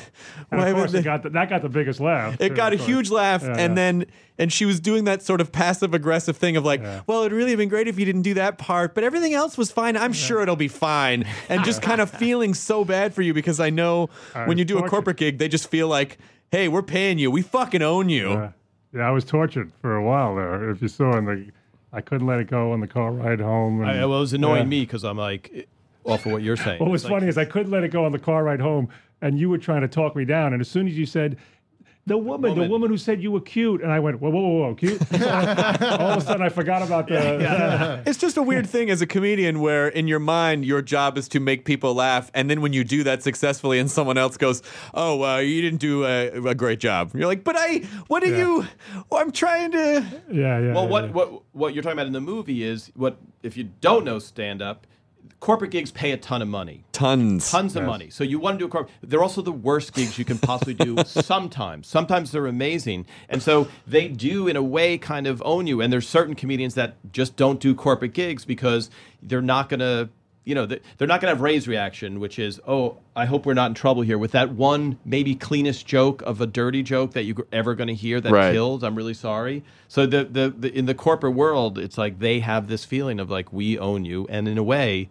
Speaker 4: why would the-
Speaker 2: got the, that got the biggest laugh.
Speaker 4: it
Speaker 2: too,
Speaker 4: got a
Speaker 2: course.
Speaker 4: huge laugh,
Speaker 2: Yeah,
Speaker 4: and
Speaker 2: yeah.
Speaker 4: then and she was doing that sort of passive aggressive thing of like,
Speaker 2: Yeah.
Speaker 4: well, it'd really have been great if you didn't do that part, but everything else was fine. I'm sure it'll be fine, and just kind of feeling so bad for you because I know
Speaker 2: I
Speaker 4: when you do a corporate gig, they just feel like, hey, we're paying you, we fucking own you.
Speaker 2: Yeah. yeah, I was tortured for a while there. If you saw in the, I couldn't let it go on the car ride home. And,
Speaker 8: I, well, it was annoying
Speaker 2: Yeah.
Speaker 8: me because I'm like, off of what you're saying.
Speaker 2: What was
Speaker 8: It's like-
Speaker 2: funny is I couldn't let it go on the car ride home, and you were trying to talk me down. And as soon as you said, "The woman, the
Speaker 8: Woman.
Speaker 2: woman who said you were cute," and I went, "Whoa, whoa, whoa, whoa cute!" All of a sudden, I forgot about the.
Speaker 4: It's just a weird thing as a comedian where in your mind your job is to make people laugh, and then when you do that successfully, and someone else goes, "Oh, uh, you didn't do a, a great job," you're like, "But I, what are
Speaker 2: Yeah.
Speaker 4: you? oh, I'm trying to."
Speaker 2: yeah, yeah.
Speaker 8: Well,
Speaker 2: yeah,
Speaker 8: what,
Speaker 2: yeah.
Speaker 8: what what you're talking about in the movie is what if you don't know stand up, corporate gigs pay a ton of money.
Speaker 4: Tons,
Speaker 8: Tons of money. So you want to do a corporate. They're also the worst gigs you can possibly do. sometimes, sometimes they're amazing, and so they do in a way kind of own you. And there's certain comedians that just don't do corporate gigs because they're not gonna. You know, they- they're not going to have Ray's reaction, which is, "Oh, I hope we're not in trouble here." With that one, maybe cleanest joke of a dirty joke that you're ever going to hear that
Speaker 4: Right.
Speaker 8: kills. I'm really sorry. So the, the the in the corporate world, it's like they have this feeling of like we own you, and in a way,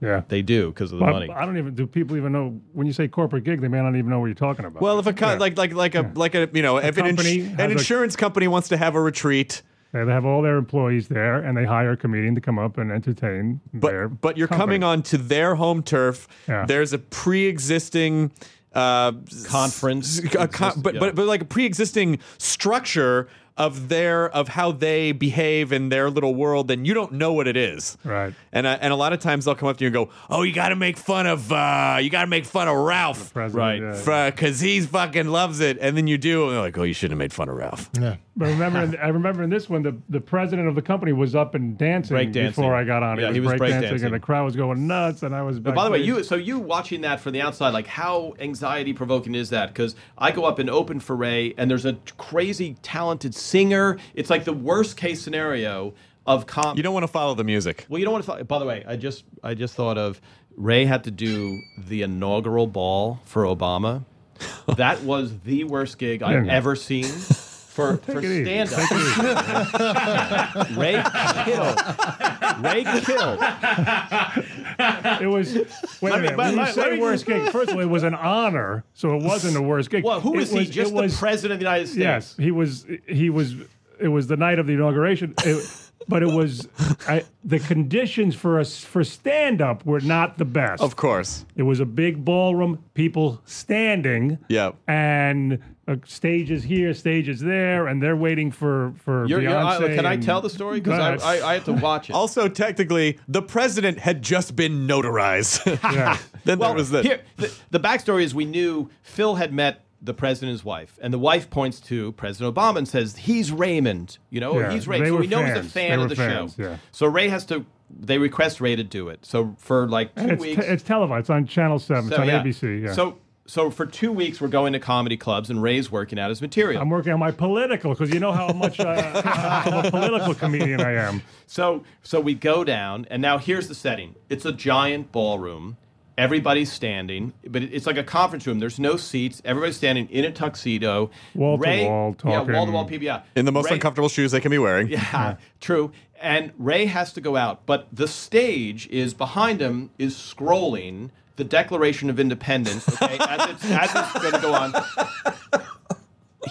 Speaker 2: yeah.
Speaker 8: they do because of the
Speaker 2: Well,
Speaker 8: money.
Speaker 2: I don't even. Do people even know when you say corporate gig? They may not even know what you're talking about.
Speaker 4: Well, if a co-
Speaker 2: Yeah.
Speaker 4: like like like a like a you know if an, ins-
Speaker 2: has
Speaker 4: an
Speaker 2: a-
Speaker 4: insurance company wants to have a retreat,
Speaker 2: They have all their employees there, and they hire a comedian to come up and entertain. their
Speaker 4: but but you're
Speaker 2: company.
Speaker 4: coming on to their home turf.
Speaker 2: Yeah.
Speaker 4: There's a pre-existing uh,
Speaker 8: Conference
Speaker 4: a con-
Speaker 8: exist-
Speaker 4: but
Speaker 8: yeah.
Speaker 4: but but like a pre-existing structure of their of how they behave in their little world, and you don't know what it is.
Speaker 2: Right.
Speaker 4: And I, and a lot of times they'll come up to you and go, "Oh, you got to make fun of uh, you got to make fun of Ralph."
Speaker 2: President,
Speaker 8: Right.
Speaker 2: yeah.
Speaker 4: Because he's fucking loves it, and then you do, and they're like, "Oh, you shouldn't have made fun of Ralph."
Speaker 6: Yeah.
Speaker 2: But remember, in, I remember in this one, the, the president of the company was up and dancing
Speaker 8: Breakdancing.
Speaker 2: before I got on.
Speaker 8: Yeah,
Speaker 2: he
Speaker 8: he
Speaker 2: was
Speaker 8: was
Speaker 2: breakdancing,
Speaker 8: breakdancing.
Speaker 2: and the crowd was going nuts, and I was.
Speaker 8: But by the way, you so you watching that from the outside, like how anxiety provoking is that? Because I go up and open for Ray, and there's a crazy talented singer. It's like the worst case scenario of com.
Speaker 4: You don't want to follow the music.
Speaker 8: Well, you don't want to. Follow- By the way, I just I just thought of Ray had to do the inaugural ball for Obama, That was the worst gig I've
Speaker 2: Yeah.
Speaker 8: ever seen for, for stand
Speaker 2: Take it easy.
Speaker 8: up. Ray killed. Ray killed.
Speaker 2: It was. Wait a
Speaker 8: Let me-
Speaker 2: minute.
Speaker 8: let-
Speaker 2: When you
Speaker 8: let-
Speaker 2: say
Speaker 8: let me-
Speaker 2: worst gig, first of all, it was an honor, so it wasn't the worst gig.
Speaker 8: Well, who
Speaker 2: It
Speaker 8: is he? Just
Speaker 2: it
Speaker 8: the
Speaker 2: was-
Speaker 8: president of the United States.
Speaker 2: Yes, he was. He was. It was the night of the inauguration. It, but it was I, the conditions for us for stand up were not the best.
Speaker 4: Of course.
Speaker 2: It was a big ballroom, people standing.
Speaker 4: Yep.
Speaker 2: And uh, stages here, stages there, and they're waiting for for
Speaker 8: You're, you're, I-
Speaker 2: Beyonce.
Speaker 8: can I
Speaker 2: and-
Speaker 8: tell the story?
Speaker 2: Go
Speaker 8: Because. I, I, I have to watch it.
Speaker 4: Also, technically, the president had just been notarized.
Speaker 2: Yeah.
Speaker 4: then
Speaker 8: well,
Speaker 4: there was this.
Speaker 8: Here, the, the backstory is we knew Phil had met the president's wife, and the wife points to President Obama and says, "He's Raymond," you know, or
Speaker 2: Yeah,
Speaker 8: he's Ray.
Speaker 2: they
Speaker 8: So
Speaker 2: were
Speaker 8: we know he's a
Speaker 2: fans.
Speaker 8: fan
Speaker 2: They
Speaker 8: of
Speaker 2: were
Speaker 8: the
Speaker 2: fans,
Speaker 8: show.
Speaker 2: yeah.
Speaker 8: So Ray has to. They request Ray to do it. So for like two
Speaker 2: And it's,
Speaker 8: weeks,
Speaker 2: te- it's televised. It's on Channel Seven.
Speaker 8: so,
Speaker 2: it's on
Speaker 8: yeah.
Speaker 2: ABC. Yeah.
Speaker 8: So so for two weeks we're going to comedy clubs, and Ray's working out his material.
Speaker 2: I'm working on my political because you know how much uh, of a political comedian I am.
Speaker 8: So so we go down, and now here's the setting. It's a giant ballroom. Everybody's standing, but it's like a conference room. There's no seats. Everybody's standing in a tuxedo.
Speaker 2: Wall to
Speaker 8: Ray,
Speaker 2: wall,
Speaker 8: Yeah, wall to wall people. Yeah.
Speaker 4: in the most
Speaker 8: Ray-
Speaker 4: uncomfortable shoes they can be wearing.
Speaker 8: Yeah, true. And Ray has to go out, but the stage is behind him is scrolling the Declaration of Independence. Okay, as it's as it's going to go on.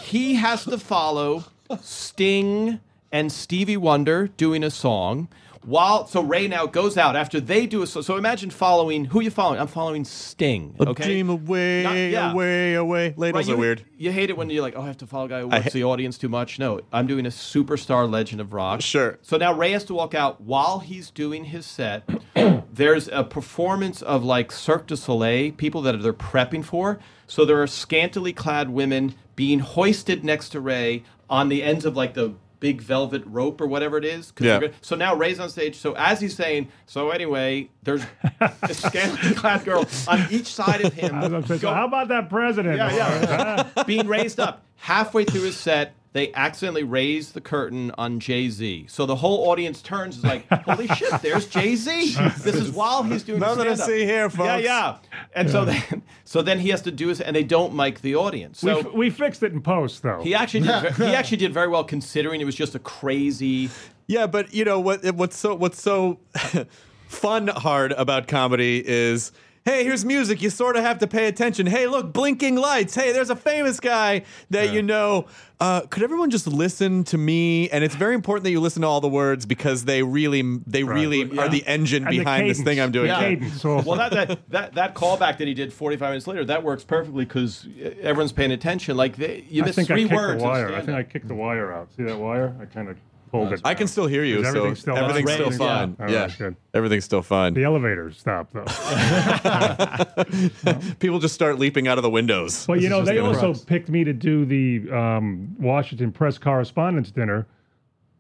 Speaker 8: He has to follow Sting and Stevie Wonder doing a song. While so Ray now goes out after they do a so, so imagine following who you following I'm following Sting
Speaker 4: A dream away,
Speaker 8: Not- yeah.
Speaker 4: away, away. Ladles
Speaker 8: Right, you,
Speaker 4: are weird.
Speaker 8: You hate it when you're like, oh, I have to follow a guy who wants
Speaker 4: ha-
Speaker 8: the audience too much. No, I'm doing a superstar legend of rock.
Speaker 4: Sure.
Speaker 8: So now Ray has to walk out while he's doing his set. There's a performance of like Cirque du Soleil, people that they're prepping for. So there are scantily clad women being hoisted next to Ray on the ends of like the big velvet rope or whatever it is.
Speaker 4: Yeah.
Speaker 8: So now Ray's on stage. So as he's saying, so anyway, there's a scantily clad girl on each side of him.
Speaker 2: As so how about that president?
Speaker 8: yeah, yeah. Being raised up. Halfway through his set, they accidentally raise the curtain on Jay Z. So the whole audience turns is like, holy shit, there's Jay Z. This is while he's doing
Speaker 4: Nothing to
Speaker 8: stand-up.
Speaker 4: see here,
Speaker 8: Yeah,
Speaker 4: folks.
Speaker 8: yeah. yeah. And so then so then he has to do his and they don't mic the audience.
Speaker 2: we,
Speaker 8: So
Speaker 2: f- we fixed it in post though.
Speaker 8: he actually did ve- he actually did very well considering it was just a crazy
Speaker 4: Yeah, but you know what? What's so what's so fun hard about comedy is. Hey, here's music. You sort of have to pay attention. Hey, look, blinking lights. Hey, there's a famous guy that you know. Uh, could everyone just listen to me? And it's very important that you listen to all the words because they really, they really
Speaker 8: Yeah.
Speaker 4: are the engine
Speaker 2: And the
Speaker 4: behind this thing I'm doing.
Speaker 2: The
Speaker 8: Yeah. Well, that, that that that callback that he did 45 minutes later, that works perfectly because everyone's paying attention. Like they, you
Speaker 2: I
Speaker 8: miss
Speaker 2: think I
Speaker 8: three words.
Speaker 2: the wire. I think I kicked the wire out. See that wire? I kind of pulled it.
Speaker 4: I can still hear you,
Speaker 2: Is
Speaker 4: so
Speaker 2: everything still
Speaker 4: everything's still fine.
Speaker 2: yeah.
Speaker 4: Yeah,
Speaker 2: All right, good.
Speaker 4: everything's still fine.
Speaker 2: The elevator stopped though.
Speaker 4: People just start leaping out of the windows.
Speaker 2: But you know, they
Speaker 4: just gonna-
Speaker 2: also picked me to do the um, Washington press correspondence dinner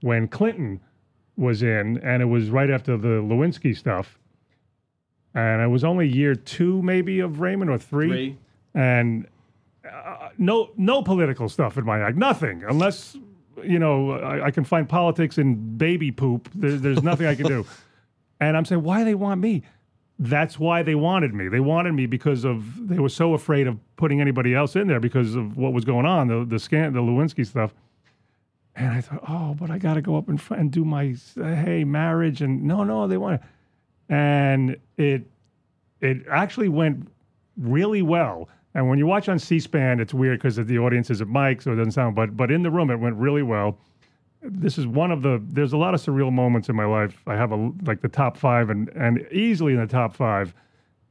Speaker 2: when Clinton was in, and it was right after the Lewinsky stuff. And it was only year two, maybe, of Raymond or three.
Speaker 8: Three.
Speaker 2: And uh, no, no political stuff in my act. Nothing, unless you know I, I can find politics in baby poop. There, there's nothing I can do. And I'm saying, why do they want me? That's why they wanted me. They wanted me because of they were so afraid of putting anybody else in there because of what was going on, the the scan, the Lewinsky stuff. And I thought, oh, but I got to go up in front and do my hey marriage and no, no, they want, it. and it it actually went really well. And when you watch on C-SPAN, it's weird because the audience is at mic, so it doesn't sound. But but in the room, it went really well. This is one of the. There's a lot of surreal moments in my life. I have a like the top five, and and easily in the top five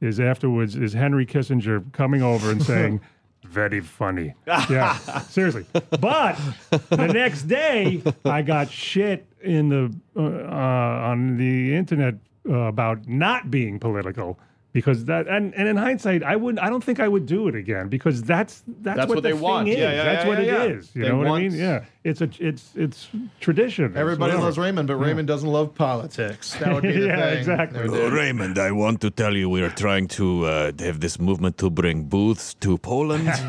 Speaker 2: is afterwards is Henry Kissinger coming over and saying. Very funny. Yeah, seriously. But the next day, I got shit in the uh, uh, on the internet uh, about not being political because that and, and in hindsight, I wouldn't I don't think I would do it again because that's that's,
Speaker 8: That's what
Speaker 2: the
Speaker 8: they
Speaker 2: thing
Speaker 8: want.
Speaker 2: Is.
Speaker 8: Yeah, yeah,
Speaker 2: that's
Speaker 8: yeah,
Speaker 2: what
Speaker 8: yeah,
Speaker 2: it
Speaker 8: yeah.
Speaker 2: is. You
Speaker 8: They
Speaker 2: know what I mean? Yeah. It's a it's it's tradition.
Speaker 6: Everybody loves Raymond, but Raymond doesn't love politics. That would be the
Speaker 2: Yeah,
Speaker 6: thing.
Speaker 2: exactly.
Speaker 6: They would do.
Speaker 9: Raymond, I want to tell you we are trying to uh, have this movement to bring booths to Poland.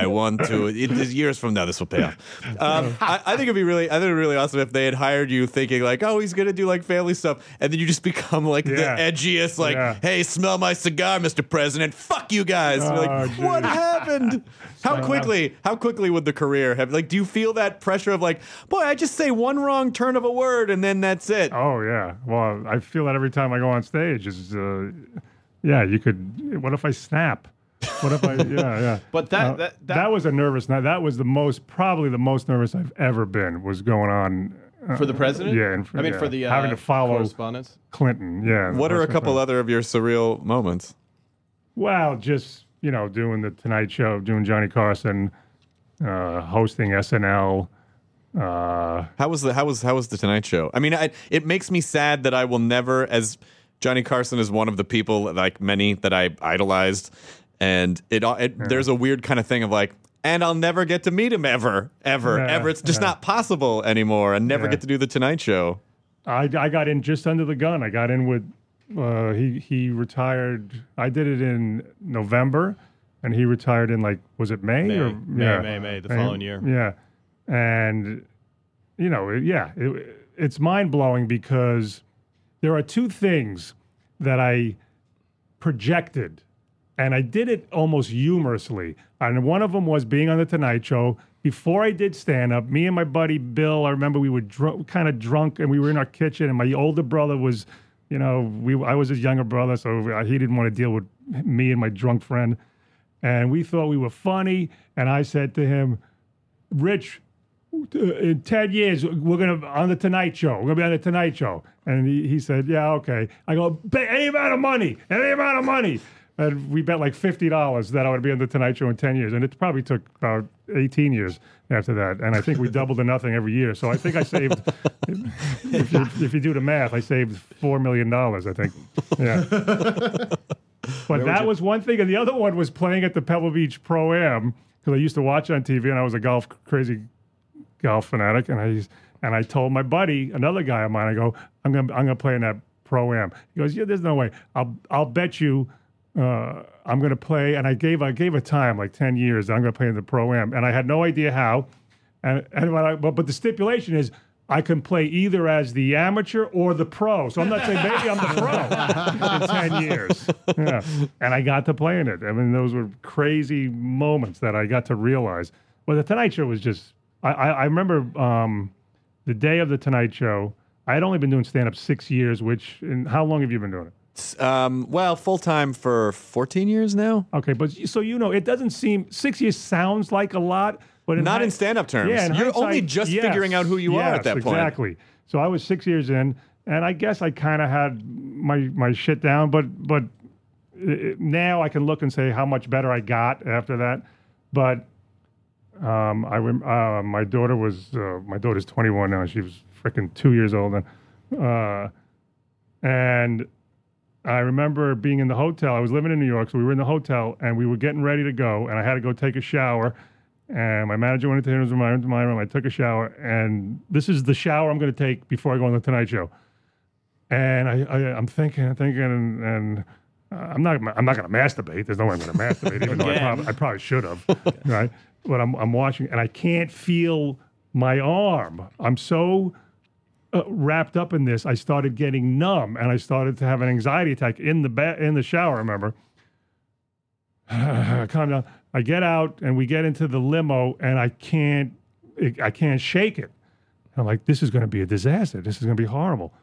Speaker 9: I want to. It is years from now. This will pay off.
Speaker 4: Um, I, I think it'd be really, I think it'd be really awesome if they had hired you thinking like, oh, he's gonna do like family stuff, and then you just become like
Speaker 2: Yeah.
Speaker 4: the edgiest, like,
Speaker 2: Yeah.
Speaker 4: hey, smell my cigar, Mr. President. Fuck you guys. And you're
Speaker 2: Oh,
Speaker 4: like, what happened? How quickly? How quickly would the career have? Like, do you feel that pressure of like, boy, I just say one wrong turn of a word and then that's it?
Speaker 2: Oh yeah. Well, I feel that every time I go on stage. Is uh, yeah. You could. What if I snap? What if I? Yeah, yeah.
Speaker 8: But that-
Speaker 2: Uh,
Speaker 8: that- that-
Speaker 2: was a nervous night. That was the most, probably the most nervous I've ever been. Was going on. uh,
Speaker 8: For the president?
Speaker 2: Yeah, and for-
Speaker 8: I mean,
Speaker 2: yeah.
Speaker 8: for the uh,
Speaker 2: having to follow
Speaker 8: correspondence.
Speaker 2: Clinton. Yeah.
Speaker 4: What are a couple
Speaker 2: right.
Speaker 4: other of your surreal moments?
Speaker 2: Well, just you know, doing the Tonight Show, doing Johnny Carson, uh, hosting SNL. Uh,
Speaker 4: How was the how was how was the Tonight Show? I mean, I, it makes me sad that I will never, as Johnny Carson is one of the people like many that I idolized, and it, it there's a weird kind of thing of like, and I'll never get to meet him ever, ever,
Speaker 2: Yeah,
Speaker 4: ever. It's just
Speaker 2: yeah.
Speaker 4: not possible anymore, and never
Speaker 2: Yeah.
Speaker 4: get to do the Tonight Show.
Speaker 2: I, I got in just under the gun. I got in with uh, he he retired. I did it in November, and he retired in like was it May,
Speaker 8: May.
Speaker 2: or
Speaker 8: May,
Speaker 2: yeah
Speaker 8: May, May, the
Speaker 2: And-
Speaker 8: following year.
Speaker 2: Yeah, and you know it- yeah, it, it's mind blowing because there are two things that I projected, and I did it almost humorously. And one of them was being on the Tonight Show. Before I did stand up, me and my buddy Bill, I remember we were dr- kind of drunk and we were in our kitchen, and my older brother was, you know, we I was his younger brother, so he didn't want to deal with me and my drunk friend. And we thought we were funny. And I said to him, Rich, uh, in 10 years, we're going to, on the Tonight Show, we're going to be on the Tonight Show. And he, he said, yeah, okay. I go, bet any amount of money, any amount of money. And we bet like $50 that I would be on the Tonight Show in 10 years. And it probably took about 18 years after that. And I think we doubled to nothing every year. So I think I saved, if, you, if you do the math, I saved $4 million, I think. Yeah. But that was one thing, and the other one was playing at the Pebble Beach Pro Am because I used to watch on TV, and I was a golf crazy golf fanatic, and I and I told my buddy, another guy of mine, I go, I'm gonna I'm gonna play in that Pro Am. He goes, Yeah, there's no way. I'll I'll bet you. Uh, I'm going to play, and I gave I gave a time like ten years. I'm going to play in the pro am, and I had no idea how. And and I, but but the stipulation is I can play either as the amateur or the pro. So I'm not saying maybe I'm the pro in ten years. Yeah, and I got to play in it. I mean, those were crazy moments that I got to realize. Well, the Tonight Show was just. I I, I remember um, the day of the Tonight Show. I had only been doing stand up six years. Which and how long have you been doing it?
Speaker 4: Um, well, full time for 14 years now.
Speaker 2: Okay, but so you know, it doesn't seem six years sounds like a lot, but in
Speaker 4: Not in
Speaker 2: hind-
Speaker 4: stand-up terms.
Speaker 2: Yeah, in
Speaker 4: You're only just
Speaker 2: yes,
Speaker 4: figuring out who you are at that point.
Speaker 2: Exactly. So I was six years in, and I guess I kind of had my my shit down, but but uh, now I can look and say how much better I got after that. But um, I rem- uh, my daughter was uh, my daughter's 21 now. She was freaking two years old then, uh, and I remember being in the hotel. I was living in New York, so we were in the hotel and we were getting ready to go, and I had to go take a shower. And my manager went into his room, I went to my room. I took a shower, and this is the shower I'm going to take before I go on the Tonight Show. And I, I I'm thinking, I'm thinking, and, and uh, I'm not, I'm not going to masturbate. There's no way I'm going to masturbate, even though I,
Speaker 8: Again.
Speaker 2: prob- I probably should have, right? But I'm, I'm watching, and I can't feel my arm. I'm so uh, wrapped up in this, I started getting numb, and I started to have an anxiety attack in the ba- in the shower. Remember. Calm down. I get out, and we get into the limo, and I can't, I can't shake it. I'm like, this is going to be a disaster. This is going to be horrible.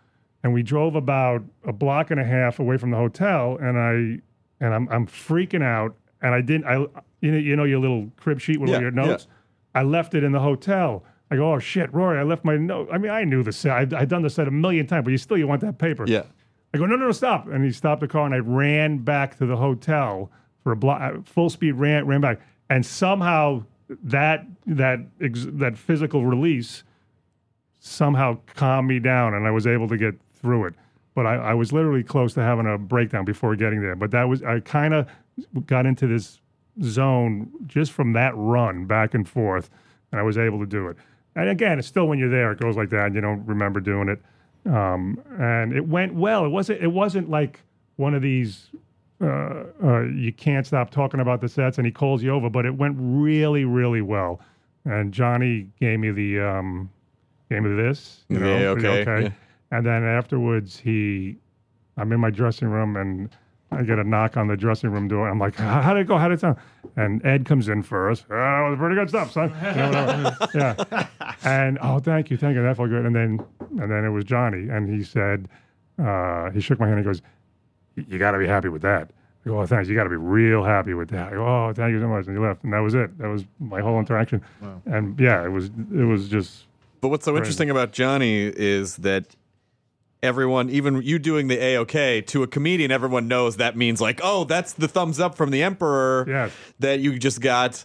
Speaker 2: And we drove about a block and a half away from the hotel, and I, and I'm, I'm freaking out. And I didn't, I, you know, you know your little crib sheet with all
Speaker 4: Yeah,
Speaker 2: your notes. I left it in the hotel. I go, oh shit, Rory, I left my note. I mean, I knew the set. I'd, I'd done the set a million times, but you still you want that paper.
Speaker 4: Yeah.
Speaker 2: I go, no, no, no, stop. And he stopped the car, and I ran back to the hotel for a block, uh, full speed, ran, ran back, and somehow that that ex- that physical release somehow calmed me down, and I was able to get through it. But I, I was literally close to having a breakdown before getting there. But that was I kind of got into this zone just from that run back and forth, and I was able to do it. And again, it's still when you're there, it goes like that, and you don't remember doing it. Um, and it went well. It wasn't. It wasn't like one of these. Uh, uh, you can't stop talking about the sets, and he calls you over. But it went really, really well. And Johnny gave me the um, gave me this. You know,
Speaker 4: Yeah,
Speaker 2: the
Speaker 4: okay, yeah.
Speaker 2: And then afterwards, he, I'm in my dressing room, and I get a knock on the dressing room door. I'm like, how did it go? How did it sound? And Ed comes in first. Oh, that was pretty good stuff, son. You know, yeah. And oh, thank you, thank you. That felt good. And then, and then it was Johnny, and he said, uh, he shook my hand. and goes, "You- you got to be happy with that. I go, oh, thanks. You got to be real happy with that. I go, oh, thank you so much. And you left, and that was it. That was my whole interaction. And yeah, it was, it was just
Speaker 4: But what's so interesting about Johnny is that everyone, even you doing the A-OK, to a comedian, everyone knows that means like, oh, that's the thumbs up from the emperor
Speaker 2: Yes.
Speaker 4: that you just got.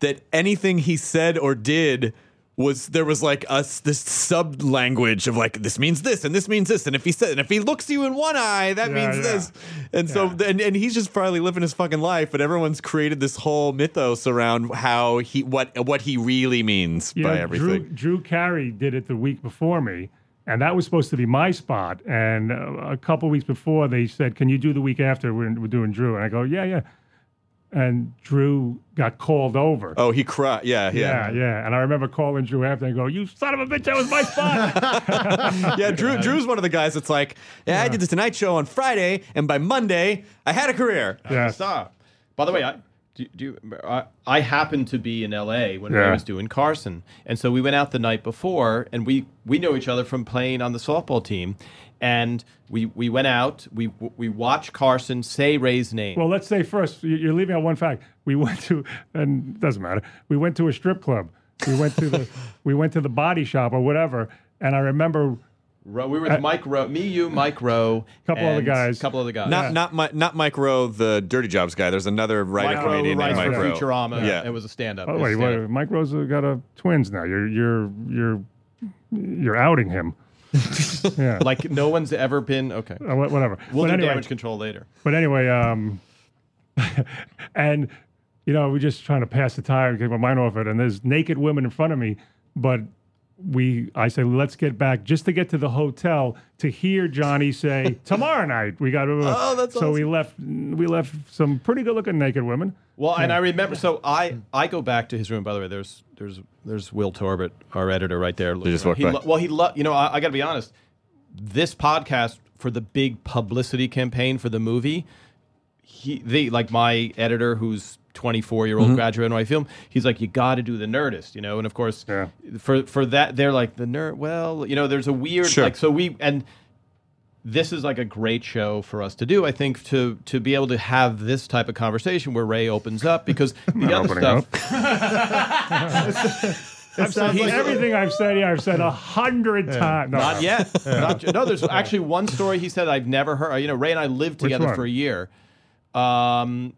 Speaker 4: That anything he said or did was there was like us this sub language of like this means this and this means this and if he said and if he looks you in one eye that
Speaker 2: Yeah,
Speaker 4: means
Speaker 2: yeah.
Speaker 4: this and so and, and he's just probably living his fucking life but everyone's created this whole mythos around how he what what he really means
Speaker 2: You
Speaker 4: by
Speaker 2: know,
Speaker 4: everything
Speaker 2: Drew, Drew Carey did it the week before me, and that was supposed to be my spot. And uh, a couple weeks before, they said, "Can you do the week after? We're, we're doing Drew." And I go, "Yeah, yeah." And Drew got called over.
Speaker 4: Oh, he cried. Yeah,
Speaker 2: yeah,
Speaker 4: yeah,
Speaker 2: yeah. And I remember calling Drew after and go, "You son of a bitch! That was my spot."
Speaker 4: yeah. Drew, Drew's one of the guys that's like, yeah, I did the Tonight Show on Friday, and by Monday, I had a career.
Speaker 2: yeah.
Speaker 8: Stop. By the way, I do, do I, I happened to be in L.A. when
Speaker 2: Yeah.
Speaker 8: I was doing Carson, and so we went out the night before, and we we know each other from playing on the softball team, and we we went out, we we watched Carson say Ray's name.
Speaker 2: Well, let's say first, you- you're leaving out one fact. We went to, and doesn't matter. We went to a strip club. We went to the, we went to the body shop or whatever. And I remember
Speaker 8: Ro- we were with uh, Mike Rowe, me, you, Mike Rowe, a
Speaker 2: Couple other
Speaker 8: and
Speaker 2: guys.
Speaker 8: a couple other guys.
Speaker 4: Not not my, not Mike Rowe, the Dirty Jobs guy. There's another writer
Speaker 8: Mike
Speaker 4: comedian
Speaker 8: writes
Speaker 4: named
Speaker 8: for
Speaker 4: Mike Rowe.
Speaker 8: Futurama.
Speaker 4: Yeah.
Speaker 8: it was a stand-up.
Speaker 2: Oh wait,
Speaker 8: stand-up.
Speaker 2: wait, Mike Rose got a twins now. You're you're you're you're outing him. yeah,
Speaker 8: like no one's ever been. Okay,
Speaker 2: Uh, wha- whatever.
Speaker 8: we'll
Speaker 2: but
Speaker 8: do
Speaker 2: anyway,
Speaker 8: damage control later.
Speaker 2: but anyway, um, and you know, we're just trying to pass the time, get my mind off it. And there's naked women in front of me, but we, I say, let's get back just to get to the hotel to hear Johnny say tomorrow night we got. to
Speaker 4: Oh, that's
Speaker 2: so we left. We left some pretty good looking naked women.
Speaker 8: Well, and I remember. So I I go back to his room. By the way, there's there's there's Will Torbett, our editor, right there.
Speaker 4: just walked by.
Speaker 8: He lo- well, he lo- you know I, I got to be honest. This podcast for the big publicity campaign for the movie, he the like my editor who's 24 year
Speaker 4: Mm-hmm.
Speaker 8: old graduate in my film. He's like, you got to do the Nerdist, you know. And of course,
Speaker 2: Yeah.
Speaker 8: for for that they're like the nerd. Well, you know, there's a weird
Speaker 4: Sure.
Speaker 8: like so we and this is like a great show for us to do. I think to to be able to have this type of conversation where Ray opens up because the other stuff.
Speaker 2: I've said
Speaker 8: like-
Speaker 2: everything I've said here. I've said a hundred times. No,
Speaker 8: Not
Speaker 2: no.
Speaker 8: yet. Not no, there's actually one story he said I've never heard. You know, Ray and I lived together for a year. Um,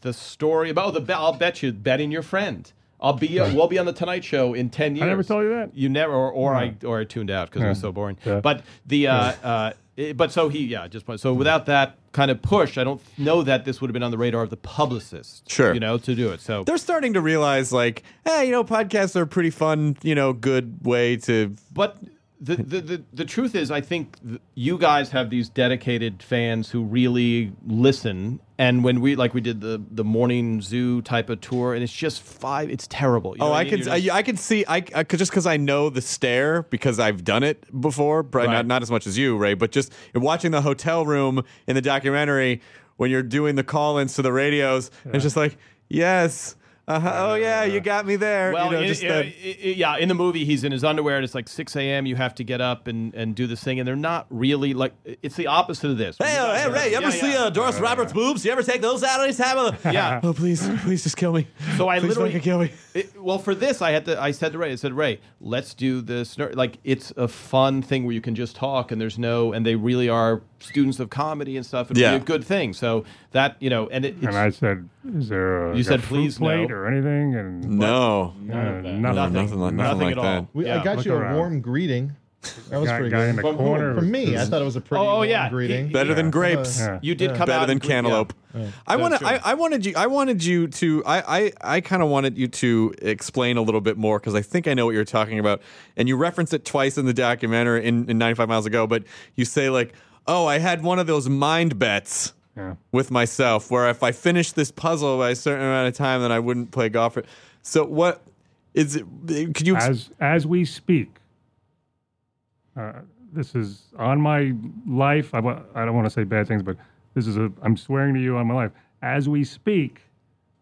Speaker 8: the story about oh, the be- I'll bet you betting your friend. I'll be uh, we'll be on the Tonight Show in ten years.
Speaker 2: I never told you that?
Speaker 8: You never, or, or I or I tuned out because it was so boring.
Speaker 2: Yeah.
Speaker 8: But the uh, uh, it- but so he yeah just so without that kind of push, I don't know that this would have been on the radar of the publicist.
Speaker 4: Sure.
Speaker 8: you know to do it. So
Speaker 4: They're starting to realize, like, hey, you know, podcasts are a pretty fun, you know, good way to.
Speaker 8: But the, the, the, the truth is, I think th- you guys have these dedicated fans who really listen. And when we like we did the the morning zoo type of tour, and it's just five. It's terrible. You oh, know
Speaker 4: Oh,
Speaker 8: what
Speaker 4: I
Speaker 8: mean?
Speaker 4: can
Speaker 8: You're
Speaker 4: I, I can see I, I could just because I know the stare because I've done it before, but
Speaker 8: Right.
Speaker 4: not not as much as you, Ray. But just watching the hotel room in the documentary when you're doing the call-ins to the radios, and it's just like, yes, uh-huh, oh yeah, you got me there.
Speaker 8: Well,
Speaker 4: you know,
Speaker 8: in-
Speaker 4: just
Speaker 8: uh,
Speaker 4: that-
Speaker 8: i- i- yeah, in the movie, he's in his underwear, and it's like 6 a.m. You have to get up and, and do this thing, and they're not really like. It's the opposite of this.
Speaker 9: Hey, uh, hey, Ray, you ever
Speaker 8: Yeah,
Speaker 9: see
Speaker 8: yeah.
Speaker 9: uh, Doris Roberts' boobs? You ever take those out anytime?
Speaker 8: Yeah.
Speaker 4: oh please, please just kill me.
Speaker 8: So I
Speaker 4: Please
Speaker 8: literally
Speaker 4: fucking kill me.
Speaker 8: It, well, for this, I had to. I said to Ray, I said, Ray, let's do this. ner- Like, it's a fun thing where you can just talk, and there's no, and they really are students of comedy and stuff, and
Speaker 4: Yeah.
Speaker 8: really a good thing. So that you know, and it, it's,
Speaker 2: And I said, "Is there a,
Speaker 8: You
Speaker 2: a
Speaker 8: said,
Speaker 2: fruit
Speaker 8: "Please,
Speaker 2: plate
Speaker 8: no."
Speaker 2: or anything?" And
Speaker 4: No,
Speaker 2: uh, nothing.
Speaker 8: nothing,
Speaker 4: nothing like- nothing
Speaker 8: nothing
Speaker 4: like
Speaker 8: at all.
Speaker 4: that.
Speaker 6: We,
Speaker 8: Yeah.
Speaker 6: I got
Speaker 2: Look
Speaker 6: you a
Speaker 2: around.
Speaker 6: warm greeting That was
Speaker 2: guy,
Speaker 6: pretty
Speaker 2: guy
Speaker 6: good.
Speaker 2: in the
Speaker 8: From
Speaker 2: corner.
Speaker 6: For me, I thought it was a pretty
Speaker 8: Oh,
Speaker 6: long
Speaker 8: yeah.
Speaker 6: greeting.
Speaker 4: Better than grapes.
Speaker 2: Yeah.
Speaker 8: You did
Speaker 6: Yeah.
Speaker 8: come
Speaker 4: Better
Speaker 8: out
Speaker 4: than
Speaker 8: and agree- yeah.
Speaker 4: cantaloupe. I want to. I. I wanted you. I wanted you to. I. I, I kind of wanted you to explain a little bit more because I think I know what you're talking about, and you referenced it twice in the documentary in, in 95 Miles to Go. But you say like, "Oh, I had one of those mind bets
Speaker 2: Yeah.
Speaker 4: with myself where if I finished this puzzle by a certain amount of time, then I wouldn't play golf." So what is it? Could you? ex-
Speaker 2: As as we speak, uh, this is on my life. I, I don't want to say bad things, but this is a. I'm swearing to you on my life. As we speak,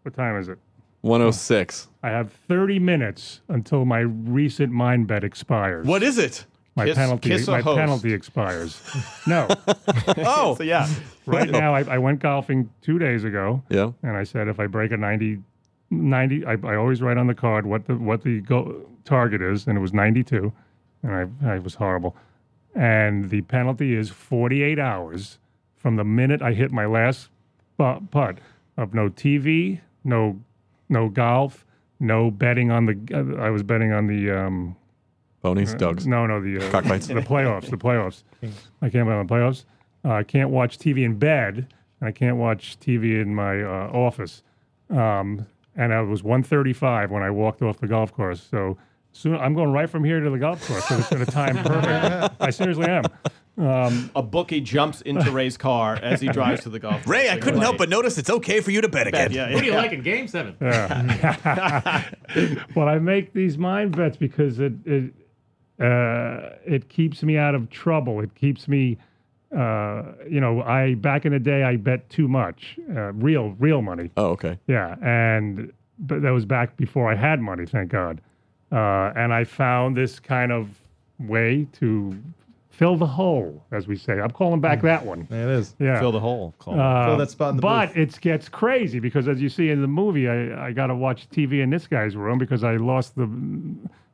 Speaker 2: what time is it?
Speaker 4: 106.
Speaker 2: I have 30 minutes until my recent mind bet expires.
Speaker 4: What is it?
Speaker 2: My
Speaker 8: Kiss-
Speaker 2: penalty?
Speaker 8: kiss
Speaker 2: my
Speaker 8: host.
Speaker 2: penalty expires. no,
Speaker 4: Oh,
Speaker 8: So yeah,
Speaker 2: right now I, I went golfing two days ago.
Speaker 4: yeah.
Speaker 2: and I said if I break a 90, 90 I, I always write on the card what the what the go, target is, and it was 92, and I, I was horrible. And the penalty is 48 hours from the minute I hit my last pu- putt of no TV, no no golf, no betting on the. Uh, I was betting on the. Um,
Speaker 4: Ponies, dogs,
Speaker 2: no, no, the uh,
Speaker 4: cockfights.
Speaker 2: the playoffs. The playoffs. I can't bet on the playoffs. Uh, I can't watch TV in bed, and I can't watch TV in my uh, office. Um, and it was 1:35 when I walked off the golf course. So soon I'm going right from here to the golf course. So it's going to time perfect. I seriously am. Um,
Speaker 8: a bookie jumps into Ray's car as he drives to the golf. course.
Speaker 4: Ray, I couldn't help but notice it's okay for you to bet again.
Speaker 8: Yeah,
Speaker 7: What do you
Speaker 8: yeah.
Speaker 7: like in Game Seven?
Speaker 2: well, I make these mind bets because it it uh, it keeps me out of trouble. It keeps me, uh, you know, I back in the day I bet too much, uh, real real money.
Speaker 4: Oh, okay.
Speaker 2: Yeah, and but that was back before I had money, thank God. Uh, and I found this kind of way to fill the hole, as we say. I'm calling back that one.
Speaker 6: It is.
Speaker 2: Yeah.
Speaker 8: Fill the hole. Call
Speaker 2: Uh,
Speaker 6: Fill that spot in the
Speaker 2: but
Speaker 6: booth.
Speaker 2: it gets crazy because, as you see in the movie, I, I got to watch TV in this guy's room because I lost the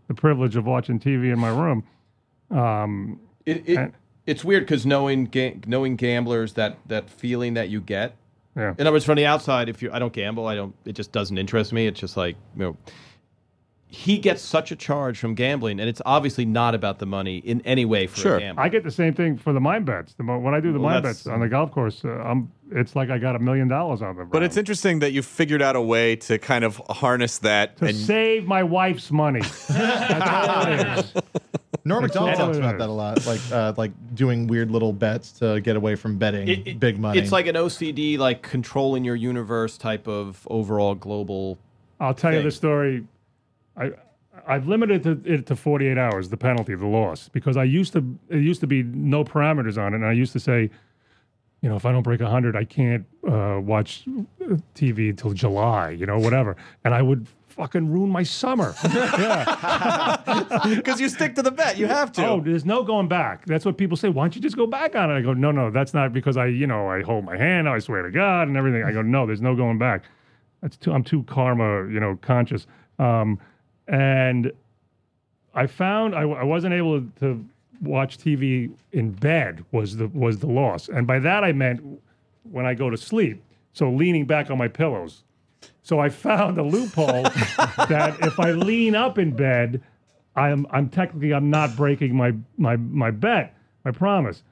Speaker 2: the privilege of watching TV in my room. Um,
Speaker 8: It, it,
Speaker 2: And-
Speaker 8: it's weird because knowing ga- knowing gamblers that that feeling that you get.
Speaker 2: yeah.
Speaker 8: In other words, from the outside, if you I don't gamble, I don't. It just doesn't interest me. It's just like you know. He gets such a charge from gambling, and it's obviously not about the money in any way for
Speaker 4: Sure.
Speaker 8: a gambler.
Speaker 2: I get the same thing for the mind bets. The mo- when I do the
Speaker 8: Well,
Speaker 2: mind bets on the golf course, uh, I'm, it's like I got a million dollars on them.
Speaker 4: But it's interesting that you figured out a way to kind of harness that.
Speaker 2: to
Speaker 4: And
Speaker 2: save my wife's money. That's all it is.
Speaker 6: Norm
Speaker 2: That's
Speaker 6: Macdonald talks about that a lot, like uh, like doing weird little bets to get away from betting
Speaker 8: It- it-
Speaker 6: big money.
Speaker 8: It's like an OCD, like controlling your universe type of overall global.
Speaker 2: I'll tell you
Speaker 8: thing.
Speaker 2: the story. I I've limited it to, it to 48 hours, the penalty, the loss, because I used to it used to be no parameters on it, and I used to say, you know, if I don't break 100, I can't uh, watch uh, TV until July, you know, whatever, and I would fucking ruin my summer.
Speaker 4: because you stick to the bet, you have to.
Speaker 2: Oh, there's no going back. That's what people say. Why don't you just go back on it? I go, no, no, that's not because I, you know, I hold my hand, I swear to God, and everything. I go, no, there's no going back. That's too. I'm too karma, you know, conscious. Um, and I found I, I wasn't able to watch TV in bed was the was the loss, and by that I meant when I go to sleep. So leaning back on my pillows. So I found a loophole that if I lean up in bed, I'm I'm technically I'm not breaking my my my bet, my promise.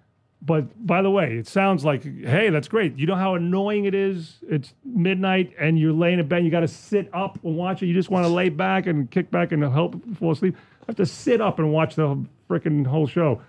Speaker 2: But by the way, it sounds like hey, that's great. You know how annoying it is? It's midnight and you're laying in bed. You got to sit up and watch it. You just want to lay back and kick back and help fall asleep. Have to sit up and watch the freaking whole show.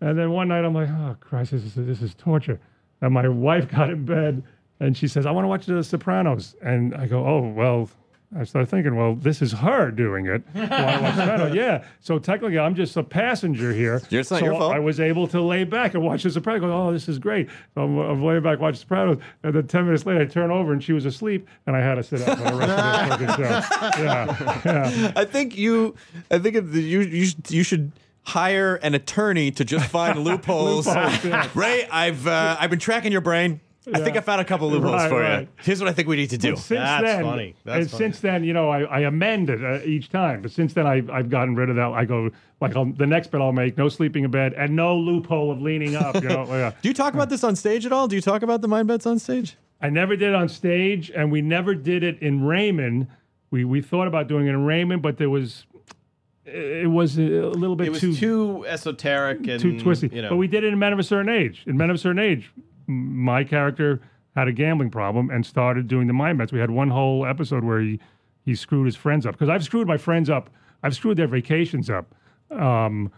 Speaker 2: And then one night I'm like, oh Christ, this is this is torture. And my wife got in bed and she says, I want to watch The Sopranos. And I go, oh well. I started thinking, well, this is her doing it. Why yeah. So technically, I'm just a passenger here.
Speaker 4: It's not
Speaker 2: so
Speaker 4: your fault.
Speaker 2: I was able to lay back and watch The Sopranos. Go, oh, this is great. So I'm, I'm laying back, watching The Sopranos. And then 10 minutes later, I turn over and she was asleep, and I had to sit up for the rest of the fucking show. Yeah. yeah.
Speaker 4: I think you. I think it- you you should, you should hire an attorney to just find loopholes.
Speaker 2: Loopholes, yeah.
Speaker 4: Ray, I've uh, I've been tracking your brain. I think I found a couple loopholes
Speaker 2: Right,
Speaker 4: for
Speaker 2: right.
Speaker 4: you. Here's what I think we need to do.
Speaker 2: Since
Speaker 8: That's
Speaker 2: then,
Speaker 8: funny. That's
Speaker 2: and
Speaker 8: funny.
Speaker 2: since then, you know, I, I amend it uh, each time. But since then, I've, I've gotten rid of that. I go like I'll, the next bet I'll make: no sleeping in bed and no loophole of leaning up. You know, yeah.
Speaker 4: Do you talk about this on stage at all? Do you talk about the mind bets on stage?
Speaker 2: I never did it on stage, and we never did it in Raymond. We we thought about doing it in Raymond, but there was it was a little bit
Speaker 8: It was
Speaker 2: too
Speaker 8: too, esoteric and
Speaker 2: too twisty.
Speaker 8: You know,
Speaker 2: But we did it in Men of a Certain Age. In Men of a Certain Age, m- my character had a gambling problem and started doing the mind bets. We had one whole episode where he he screwed his friends up because I've screwed my friends up. I've screwed their vacations up. Um,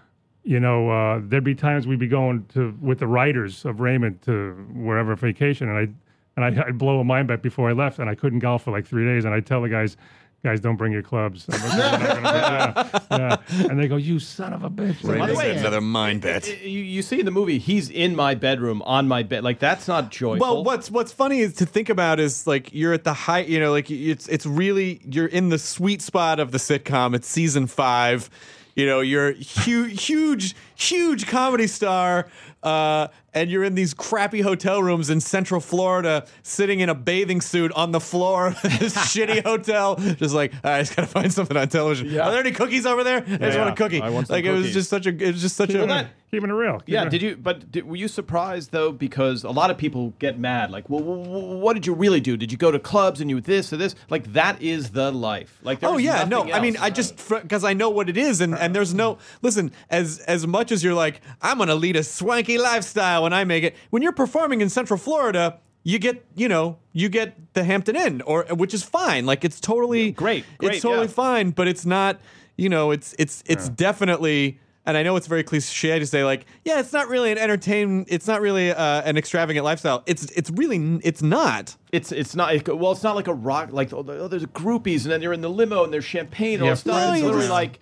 Speaker 2: you know, uh, there'd be times we'd be going to with the writers of Raymond to wherever vacation, and I and I'd, I'd blow a mind bet before I left, and I couldn't golf for like three days, and I'd tell the guys. Guys, don't bring your clubs. I'm like, "We're gonna do yeah. And they go, "You son of a bitch!"
Speaker 8: By the way,
Speaker 4: another uh, mind uh, uh, bet.
Speaker 8: you, you see in the movie, he's in my bedroom on my bed. Like that's not joyful.
Speaker 4: Well, what's what's funny is to think about is like you're at the height, you know, like it's it's really you're in the sweet spot of the sitcom. It's season five. You know, you're huge, huge, huge comedy star, uh, and you're in these crappy hotel rooms in Central Florida, sitting in a bathing suit on the floor of this shitty hotel, just like I just gotta find something on television. Yeah. Are there any cookies over there? I just
Speaker 8: Yeah,
Speaker 4: want a cookie.
Speaker 8: I want some
Speaker 4: like it was just such a, it was just such
Speaker 8: Well,
Speaker 4: a.
Speaker 8: that-
Speaker 2: Keeping it real.
Speaker 8: Yeah,
Speaker 2: Keeping it-
Speaker 8: did you? But did, were you surprised though? Because a lot of people get mad. Like, well, wh- wh- what did you really do? Did you go to clubs and you this or this? Like, that is the life. Like,
Speaker 4: Oh yeah, no.
Speaker 8: nothing
Speaker 4: I mean. I just because I know what it is, and and there's no listen. As as much as you're like, I'm gonna lead a swanky lifestyle when I make it. When you're performing in Central Florida, you get you know you get the Hampton Inn, or which is fine. Like it's totally
Speaker 8: Great, great,
Speaker 4: It's totally
Speaker 8: yeah.
Speaker 4: fine, but it's not. You know, it's it's it's definitely. And I know it's very cliche to say like, yeah, it's not really an entertain. It's not really uh, an extravagant lifestyle. It's it's really it's not.
Speaker 8: It's it's not it- well. It's not like a rock. Like oh, there's groupies, and then you're in the limo, and there's champagne and all
Speaker 2: Yeah,
Speaker 8: that stuff. It's literally like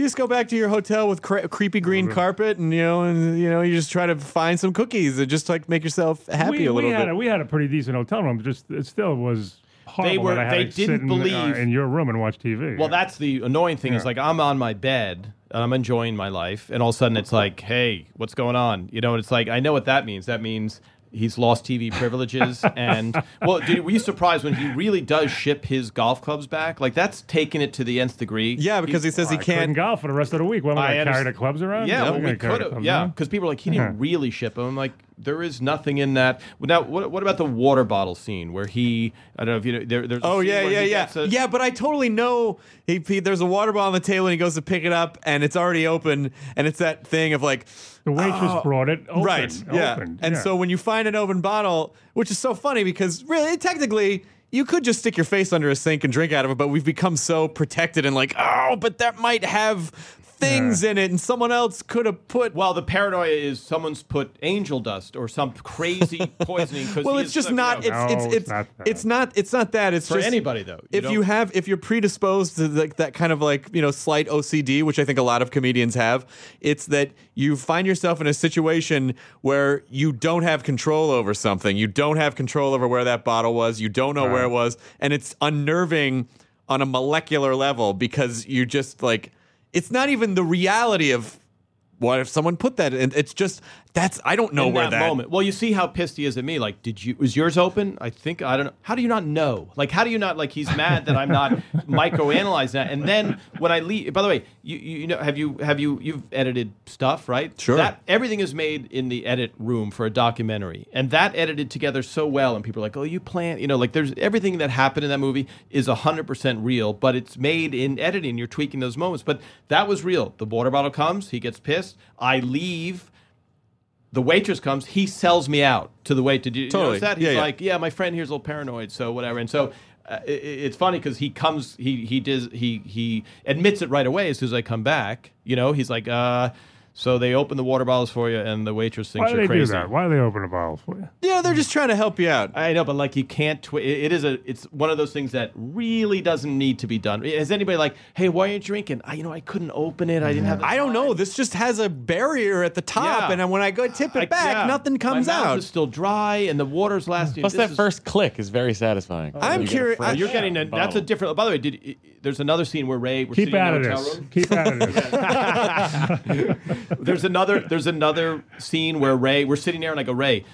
Speaker 4: You just go back to your hotel with cre- creepy green
Speaker 2: Mm-hmm.
Speaker 4: carpet, and you know, and you know, you just try to find some cookies and just like make yourself happy
Speaker 2: we,
Speaker 4: a little
Speaker 2: we had
Speaker 4: bit.
Speaker 2: A, we had a pretty decent hotel room. Just it still was horrible.
Speaker 8: were-
Speaker 2: that I had
Speaker 8: they
Speaker 2: to sit
Speaker 8: didn't
Speaker 2: in,
Speaker 8: believe-
Speaker 2: uh, in your room and watch TV.
Speaker 8: Well, that's the annoying thing. Is like I'm on my bed and I'm enjoying my life, and all of a sudden it's like, hey, what's going on? You know, and it's like I know what that means. That means he's lost TV privileges. and well, did, were you surprised when he really does ship his golf clubs back? Like that's taking it to the nth degree.
Speaker 4: yeah, because he says he
Speaker 2: I couldn't
Speaker 4: can't.
Speaker 2: golf for the rest of the week. Well, am I
Speaker 8: I
Speaker 2: carry
Speaker 8: understand.
Speaker 2: the clubs around?
Speaker 8: Yeah,
Speaker 2: I'm
Speaker 8: well,
Speaker 2: not
Speaker 8: we could have. Yeah, because people are like, he didn't really ship them. I'm like, there is nothing in that. Now, what, what about the water bottle scene where he? I don't know if you know. There, there's.
Speaker 4: Oh
Speaker 8: scene
Speaker 4: yeah, yeah, yeah,
Speaker 8: a-
Speaker 4: yeah. But I totally know he, he. There's a water bottle on the table, and he goes to pick it up, and it's already open, and it's that thing of like,
Speaker 2: The waitress
Speaker 4: oh,
Speaker 2: brought it open.
Speaker 4: right, yeah.
Speaker 2: opened,
Speaker 4: And
Speaker 2: yeah.
Speaker 4: so when you find an open bottle, which is so funny because really, technically. You could just stick your face under a sink and drink out of it, but we've become so protected and like, oh, but that might have things in it, and someone else could have put.
Speaker 8: Well, the paranoia is someone's put angel dust or some crazy poisoning.
Speaker 4: well, it's just not. It's
Speaker 2: No,
Speaker 4: it's
Speaker 2: it's
Speaker 4: it's
Speaker 2: not
Speaker 4: it's not. It's not that. It's
Speaker 8: For
Speaker 4: just
Speaker 8: anybody, though. You
Speaker 4: If you
Speaker 8: don't-
Speaker 4: have, if you're predisposed to like that kind of like you know slight OCD, which I think a lot of comedians have, it's that you find yourself in a situation where you don't have control over something. You don't have control over where that bottle was. You don't know where it was, and it's unnerving on a molecular level because you just like it's not even the reality of what if someone put that in. It's just that's I don't know
Speaker 8: in
Speaker 4: where
Speaker 8: that,
Speaker 4: that
Speaker 8: moment. Well, you see how pissed he is at me. Like, did you was yours open? I think I don't know. How do you not know? Like, how do you not like? He's mad that I'm not microanalyzing that. And then when I leave, by the way, you you know have you have you you've edited stuff right?
Speaker 4: Sure.
Speaker 8: That everything is made in the edit room for a documentary, and that edited together so well. And people are like, oh, you plan, you know, like there's everything that happened in that movie is hundred percent real, but it's made in editing. You're tweaking those moments, but that was real. The water bottle comes, he gets pissed. I leave the waitress comes, he sells me out to the wait. Did you, you
Speaker 4: Totally.
Speaker 8: notice that? He's
Speaker 4: Yeah, yeah.
Speaker 8: like, yeah, my friend here's a little paranoid, so whatever. And so uh, it, it's funny because he comes, he he does, he he admits it right away as soon as I come back. You know, he's like, uh, so they open the water bottles for you, and the waitress thinks
Speaker 2: Why do
Speaker 8: you're
Speaker 2: they
Speaker 8: crazy.
Speaker 2: do that? Why do they open a bottle for you?
Speaker 4: yeah they're just trying to help you out.
Speaker 8: I know, but like you can't. Twi- it it is a. It's one of those things that really doesn't need to be done. Has anybody like, hey, why aren't you drinking? I, you know, I couldn't open it. I didn't have. The
Speaker 4: I don't know. This just has a barrier at the top,
Speaker 8: Yeah.
Speaker 4: and when I go tip it
Speaker 8: I-
Speaker 4: back,
Speaker 8: yeah.
Speaker 4: nothing comes
Speaker 8: My mouth
Speaker 4: out.
Speaker 8: is still dry, and the water's lasting.
Speaker 7: Plus,
Speaker 8: this
Speaker 7: that
Speaker 8: is-
Speaker 7: first click is very satisfying.
Speaker 4: I'm
Speaker 7: You get a
Speaker 4: curious-
Speaker 7: fresh
Speaker 4: I-
Speaker 8: You're getting a, that's a
Speaker 7: bottle.
Speaker 8: different. By the way, did i- there's another scene where Ray we're
Speaker 2: Keep
Speaker 8: sitting
Speaker 2: out
Speaker 8: in
Speaker 2: of
Speaker 8: hotel
Speaker 2: this.
Speaker 8: room.
Speaker 2: Keep out of this.
Speaker 8: There's another there's another scene where Ray we're sitting there and I go Ray,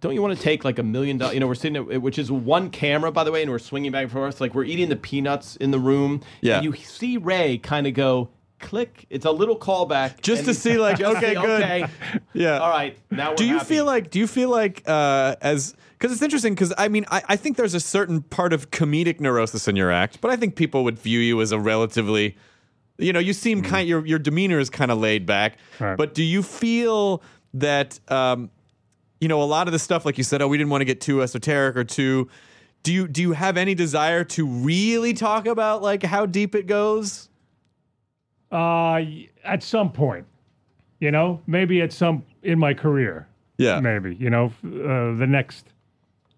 Speaker 8: don't you want to take like a million dollars? You know, we're sitting there, which is one camera by the way, and we're swinging back and forth like we're eating the peanuts in the room.
Speaker 4: Yeah.
Speaker 8: and you see Ray kind of go. Click. It's a little callback,
Speaker 4: Just to see, like, okay, good.
Speaker 8: Okay,
Speaker 4: yeah.
Speaker 8: all right. Now, we're
Speaker 4: do you
Speaker 8: happy.
Speaker 4: feel like? Do you feel like uh, as because it's interesting because I mean I, I think there's a certain part of comedic neurosis in your act, but I think people would view you as a relatively You know, you seem kind your your demeanor is kind of laid back.
Speaker 2: Right.
Speaker 4: But do you feel that um, you know a lot of the stuff, like you said, oh, we didn't want to get too esoteric or too. Do you do you have any desire to really talk about like how deep it goes?
Speaker 2: Uh, at some point, you know, maybe at some in my career,
Speaker 4: Yeah.
Speaker 2: maybe you know, uh, the next.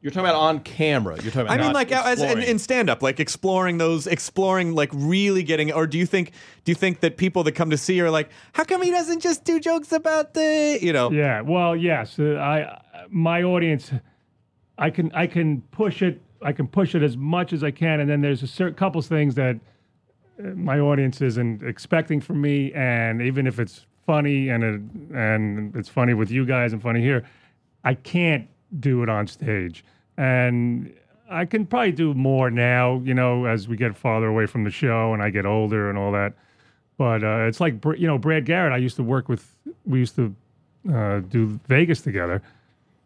Speaker 8: You're talking about on camera. You're talking about
Speaker 4: I mean, like as in, in stand up, like exploring those, exploring like really getting. Or do you think do you think that people that come to see you are like, how come he doesn't just do jokes about the, you know?
Speaker 2: Yeah, well, yes, uh, I my audience, I can I can push it, I can push it as much as I can, and then there's a certain couple of things that uh, my audience isn't expecting from me, and even if it's funny and it, and it's funny with you guys and funny here, I can't do it on stage, and I can probably do more now, you know, as we get farther away from the show and I get older and all that. But uh, it's like you know Brad Garrett. I used to work with. We used to uh, do Vegas together,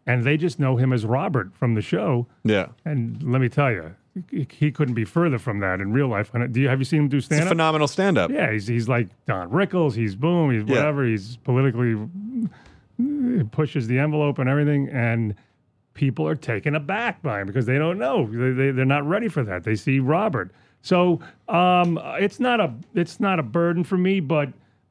Speaker 2: and they just know him as Robert from the show.
Speaker 4: Yeah.
Speaker 2: And let me tell you, he, couldn't be further from that in real life. Do you have you seen him do stand up?
Speaker 4: phenomenal stand up.
Speaker 2: Yeah, he's he's like Don Rickles. He's boom. He's
Speaker 4: Yeah.
Speaker 2: whatever. He's politically he pushes the envelope and everything, and people are taken aback by him because they don't know. They, they they're not ready for that. They see Robert. So um, it's not a it's not a burden for me, but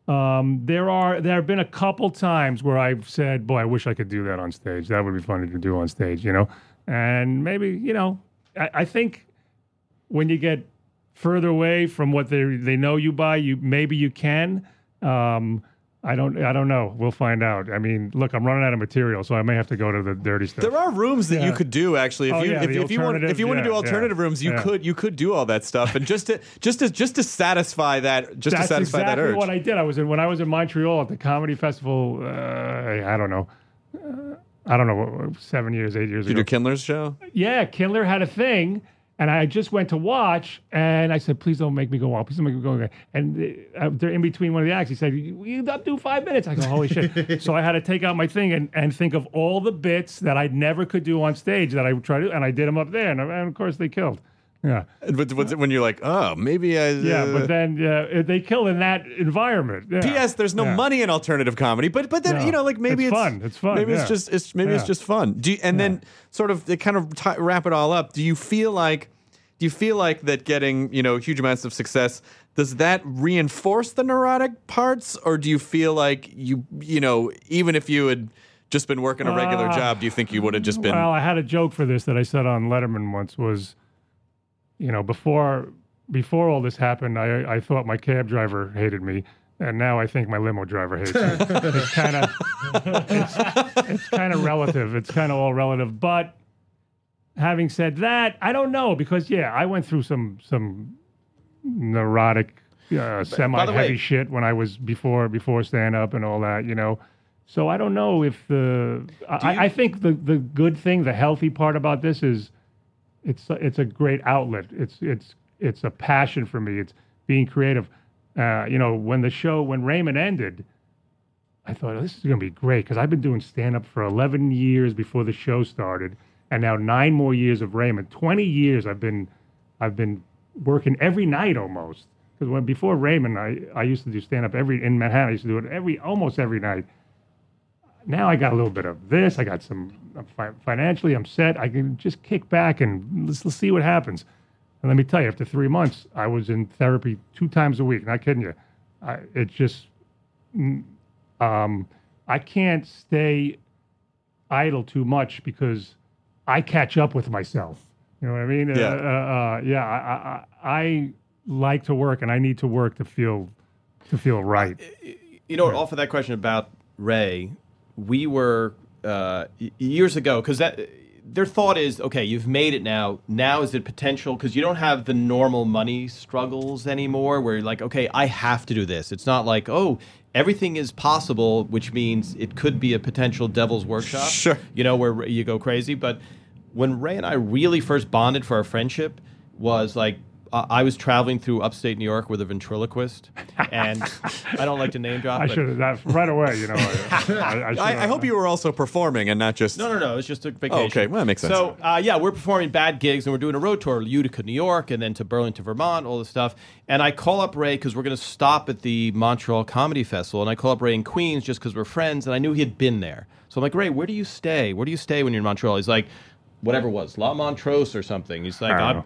Speaker 2: um, there are there have been a couple times where I've said, "Boy, I wish I could do that on stage. That would be funny to do on stage," you know. And maybe you know, I, I think when you get further away from what they they know you by, you maybe you can. Um, I don't I don't know. We'll find out. I mean, look, I'm running out of material, so I may have to go to the dirty stuff.
Speaker 4: There are rooms that you could do actually. If
Speaker 2: Oh,
Speaker 4: you
Speaker 2: yeah,
Speaker 4: if, if you want if you want to do
Speaker 2: alternative, yeah,
Speaker 4: rooms, you
Speaker 2: yeah.
Speaker 4: could you could do all that stuff and just to just to just to satisfy that just
Speaker 2: That's
Speaker 4: to satisfy
Speaker 2: exactly
Speaker 4: that urge.
Speaker 2: what I did. I was in when I was in Montreal at the comedy festival. Uh, I don't know. Uh, I don't know, seven years, eight years
Speaker 4: Did you
Speaker 2: ago.
Speaker 4: do Kindler's show?
Speaker 2: Yeah, Kindler had a thing, and I just went to watch, and I said, "Please don't make me go on. Please don't make me go on." And uh, they're in between one of the acts. He said, "You you do five minutes." I go, "Holy shit!" so I had to take out my thing and, and think of all the bits that I never could do on stage that I would try to, and I did them up there, and, and of course they killed. Yeah,
Speaker 4: But when you're like, oh, maybe I.
Speaker 2: yeah,
Speaker 4: uh,
Speaker 2: but then uh, they kill in that environment. Yeah.
Speaker 4: P.S. There's no
Speaker 2: Yeah.
Speaker 4: money in alternative comedy, but but then
Speaker 2: No.
Speaker 4: you know, like maybe
Speaker 2: It's
Speaker 4: it's,
Speaker 2: fun. It's fun,
Speaker 4: Maybe
Speaker 2: yeah.
Speaker 4: it's just it's maybe it's just fun. Do you, and then sort of to kind of ti wrap it all up. Do you feel like do you feel like that getting you know huge amounts of success does that reinforce the neurotic parts, or do you feel like you you know even if you had just been working a regular
Speaker 2: Uh,
Speaker 4: job, do you think you would have just been?
Speaker 2: Well, I had a joke for this that I said on Letterman once was, you know, before before all this happened, I I thought my cab driver hated me, and now I think my limo driver hates me. it's kind of it's, it's kind of relative. It's kind of all relative. But having said that, I don't know because yeah, I went through some some neurotic, uh, semi heavy shit when I was before before stand up and all that. You know. So I don't know if the I, I think the the good thing, the healthy part about this is it's it's a great outlet. It's it's it's a passion for me. It's being creative. Uh, you know, when the show when Raymond ended, I thought oh, this is going to be great because I've been doing stand up for 11 years before the show started, and now nine more years of Raymond. 20 years I've been I've been working every night almost. Because when before Raymond, I, I used to do stand up every in Manhattan. I used to do it every almost every night. Now I got a little bit of this. I got some financially. I'm set. I can just kick back and let's, let's see what happens. And let me tell you, after three months, I was in therapy two times a week. Not kidding you. I, it just mm, um, I can't stay idle too much because I catch up with myself. You know what I mean?
Speaker 4: Yeah.
Speaker 2: Uh, uh, uh, yeah. I, I, I like to work, and I need to work to feel to feel right.
Speaker 8: You know, off of that question about Ray, we were uh, years ago because that their thought is okay. You've made it now. Now is it potential? Because you don't have the normal money struggles anymore. Where you're like, okay, I have to do this. It's not like oh. Everything is possible, which means it could be a potential devil's workshop.
Speaker 4: Sure.
Speaker 8: You know, where you go crazy. But when Ray and I really first bonded for our friendship was like uh, I was traveling through upstate New York with a ventriloquist, and I don't like to name drop.
Speaker 2: I should have that right away. You know, I, I, I,
Speaker 4: I, I hope you were also performing and not just.
Speaker 8: No, no, no. It's just a vacation.
Speaker 4: Oh, okay. Well, that makes sense.
Speaker 8: So, uh, yeah, we're performing bad gigs and we're doing a road tour, Utica, New York, and then to Burlington, Vermont, all this stuff. And I call up Ray because we're going to stop at the Montreal Comedy Festival. And I call up Ray in Queens just because we're friends. And I knew he had been there. So I'm like, Ray, where do you stay? Where do you stay when you're in Montreal? He's like, whatever it was, La Montrose or something. He's like,
Speaker 2: I don't
Speaker 8: I'm,
Speaker 2: know.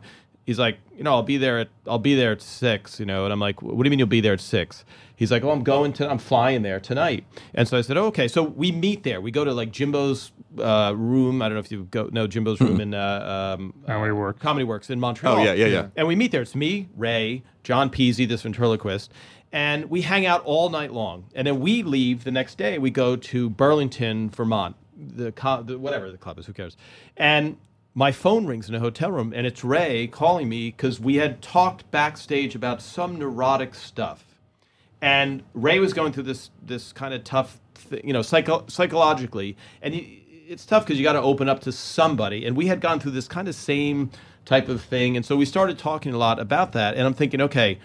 Speaker 8: He's like, you know, I'll be there at I'll be there at six, you know, and I'm like, what do you mean you'll be there at six? He's like, oh, I'm going to, I'm flying there tonight, and so I said, oh, okay, so we meet there. We go to like Jimbo's uh, room. I don't know if you go, no, Jimbo's room in uh, um,
Speaker 2: Comedy Works.
Speaker 8: Comedy Works in Montreal.
Speaker 4: Oh, yeah, yeah, yeah.
Speaker 8: And we meet there. It's me, Ray, John Peasy, this ventriloquist, and we hang out all night long. And then we leave the next day. We go to Burlington, Vermont, the, co- the whatever the club is. Who cares? And my phone rings in a hotel room, and it's Ray calling me because we had talked backstage about some neurotic stuff. And Ray was going through this this kind of tough, th- you know, psycho- psychologically, and you, it's tough because you got to open up to somebody. And we had gone through this kind of same type of thing, and so we started talking a lot about that. And I'm thinking, okay,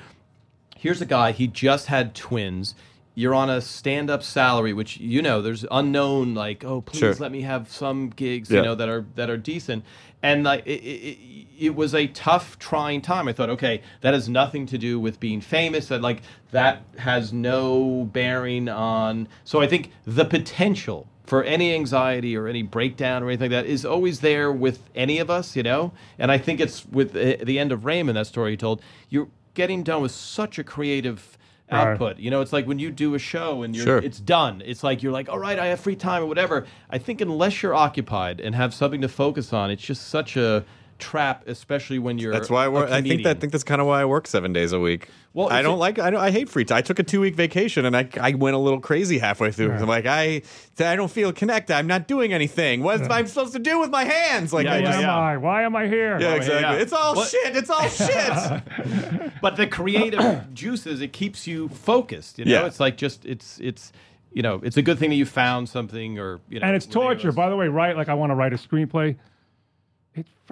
Speaker 8: here's a guy he just had twins you're on a stand-up salary which you know there's unknown like oh please
Speaker 4: Sure.
Speaker 8: let me have some gigs
Speaker 4: Yeah.
Speaker 8: you know that are that are decent and like it, it, it was a tough trying time i thought okay that has nothing to do with being famous that like that has no bearing on so i think the potential for any anxiety or any breakdown or anything like that is always there with any of us, you know? And I think it's with uh, the end of Raymond, that story you told, you're getting done with such a creative. Output. You know, it's like when you do a show and you're,
Speaker 4: Sure.
Speaker 8: it's done. It's like you're like, all right, I have free time or whatever. I think unless you're occupied and have something to focus on, it's just such a trap, especially when you're.
Speaker 4: That's why I work. I think that. I think that's kind of why I work seven days a week.
Speaker 8: Well,
Speaker 4: I don't
Speaker 8: it-
Speaker 4: like. I don't. I hate free time. I took a two week vacation and I, I went a little crazy halfway through. I'm like, I I don't feel connected. I'm not doing anything. What am I supposed to do with my hands? Like
Speaker 8: Yeah,
Speaker 4: I
Speaker 2: Why
Speaker 4: just.
Speaker 2: am I? Why am I here?
Speaker 4: Yeah, exactly.
Speaker 8: yeah.
Speaker 4: It's all
Speaker 8: What-
Speaker 4: shit. It's all shit.
Speaker 8: but the creative juices it keeps you focused you know
Speaker 4: Yeah.
Speaker 8: it's like just it's it's you know it's a good thing that you found something or you know
Speaker 2: and it's torture. By the way, right? Like I want to write a screenplay.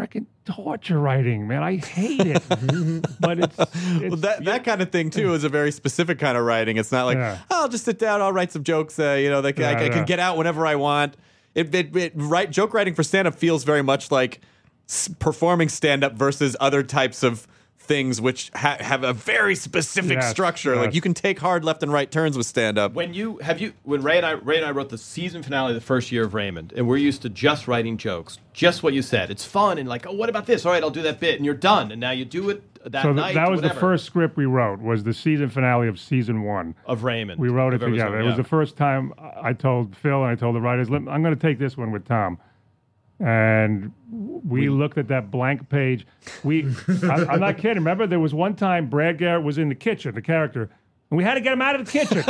Speaker 2: It's freaking torture writing, man. I hate it. but it's, it's
Speaker 4: Well, that that kind of thing too is a very specific kind of writing. It's not like
Speaker 2: Yeah.
Speaker 4: "Oh, I'll just sit down, I'll write some jokes. Uh, you know, that I,
Speaker 2: Yeah,
Speaker 4: I
Speaker 2: yeah.
Speaker 4: can get out whenever I want. It, it, it write joke writing for stand up feels very much like s- performing stand up versus other types of things which ha- have a very specific
Speaker 2: Yes,
Speaker 4: structure. Like you can take hard left and right turns with stand up.
Speaker 8: when you have you when Ray and I Ray and I wrote the season finale the first year of Raymond, and we're used to just writing jokes, just what you said. It's fun and like, oh, what about this? All right, I'll do that bit, and you're done. And now you do it that
Speaker 2: so th-
Speaker 8: night.
Speaker 2: that was
Speaker 8: whatever,
Speaker 2: the first script we wrote. Was the season finale of season one.
Speaker 8: of Raymond.
Speaker 2: We wrote it
Speaker 8: of Arizona,
Speaker 2: together. It was the first time I I told Phil and I told the writers, I'm going to take this one with Tom. And we, looked at that blank page. We, I, I'm not kidding. Remember, there was one time Brad Garrett was in the kitchen, the character, and we had to get him out of the kitchen.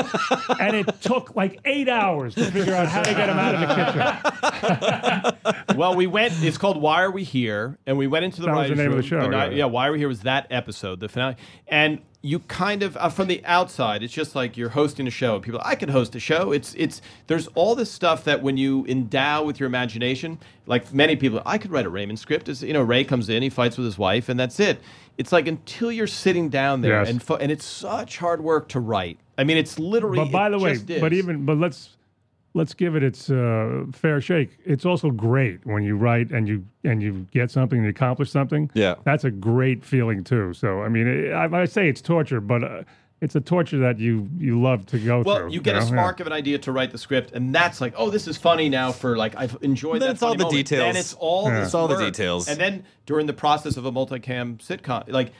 Speaker 2: and it took like eight hours to figure out how to get him out of the kitchen.
Speaker 8: well, we went. It's called "Why Are We Here?" and we went into the
Speaker 2: That was the name of the
Speaker 8: room
Speaker 2: show,
Speaker 8: night-
Speaker 2: yeah.
Speaker 8: yeah, "Why Are We Here?" was that episode, the finale, and you kind of uh, from the outside, it's just like you're hosting a show. People, I could host a show. It's it's there's all this stuff that when you endow with your imagination, like many people, I could write a Raymond script. Is you know, Ray comes in, he fights with his wife, and that's it. It's like until you're sitting down there
Speaker 2: Yes.
Speaker 8: and fo- and it's such hard work to write. I mean, it's literally.
Speaker 2: But by the way,
Speaker 8: is.
Speaker 2: but even but let's let's give it its uh, fair shake. It's also great when you write and you and you get something and you accomplish something.
Speaker 4: Yeah.
Speaker 2: that's a great feeling too. So I mean, it, I, I say it's torture, but uh, it's a torture that you you love to go
Speaker 8: Well,
Speaker 2: through.
Speaker 8: Well, you get
Speaker 2: know?
Speaker 8: a
Speaker 2: Yeah.
Speaker 8: spark of an idea to write the script, and that's like, oh, this is funny now. For like, I've enjoyed
Speaker 4: Then
Speaker 8: that.
Speaker 4: it's all the
Speaker 8: moment.
Speaker 4: details.
Speaker 8: Then it's all
Speaker 2: Yeah.
Speaker 8: this
Speaker 4: It's all the details.
Speaker 8: And then during the process of a multicam sitcom, like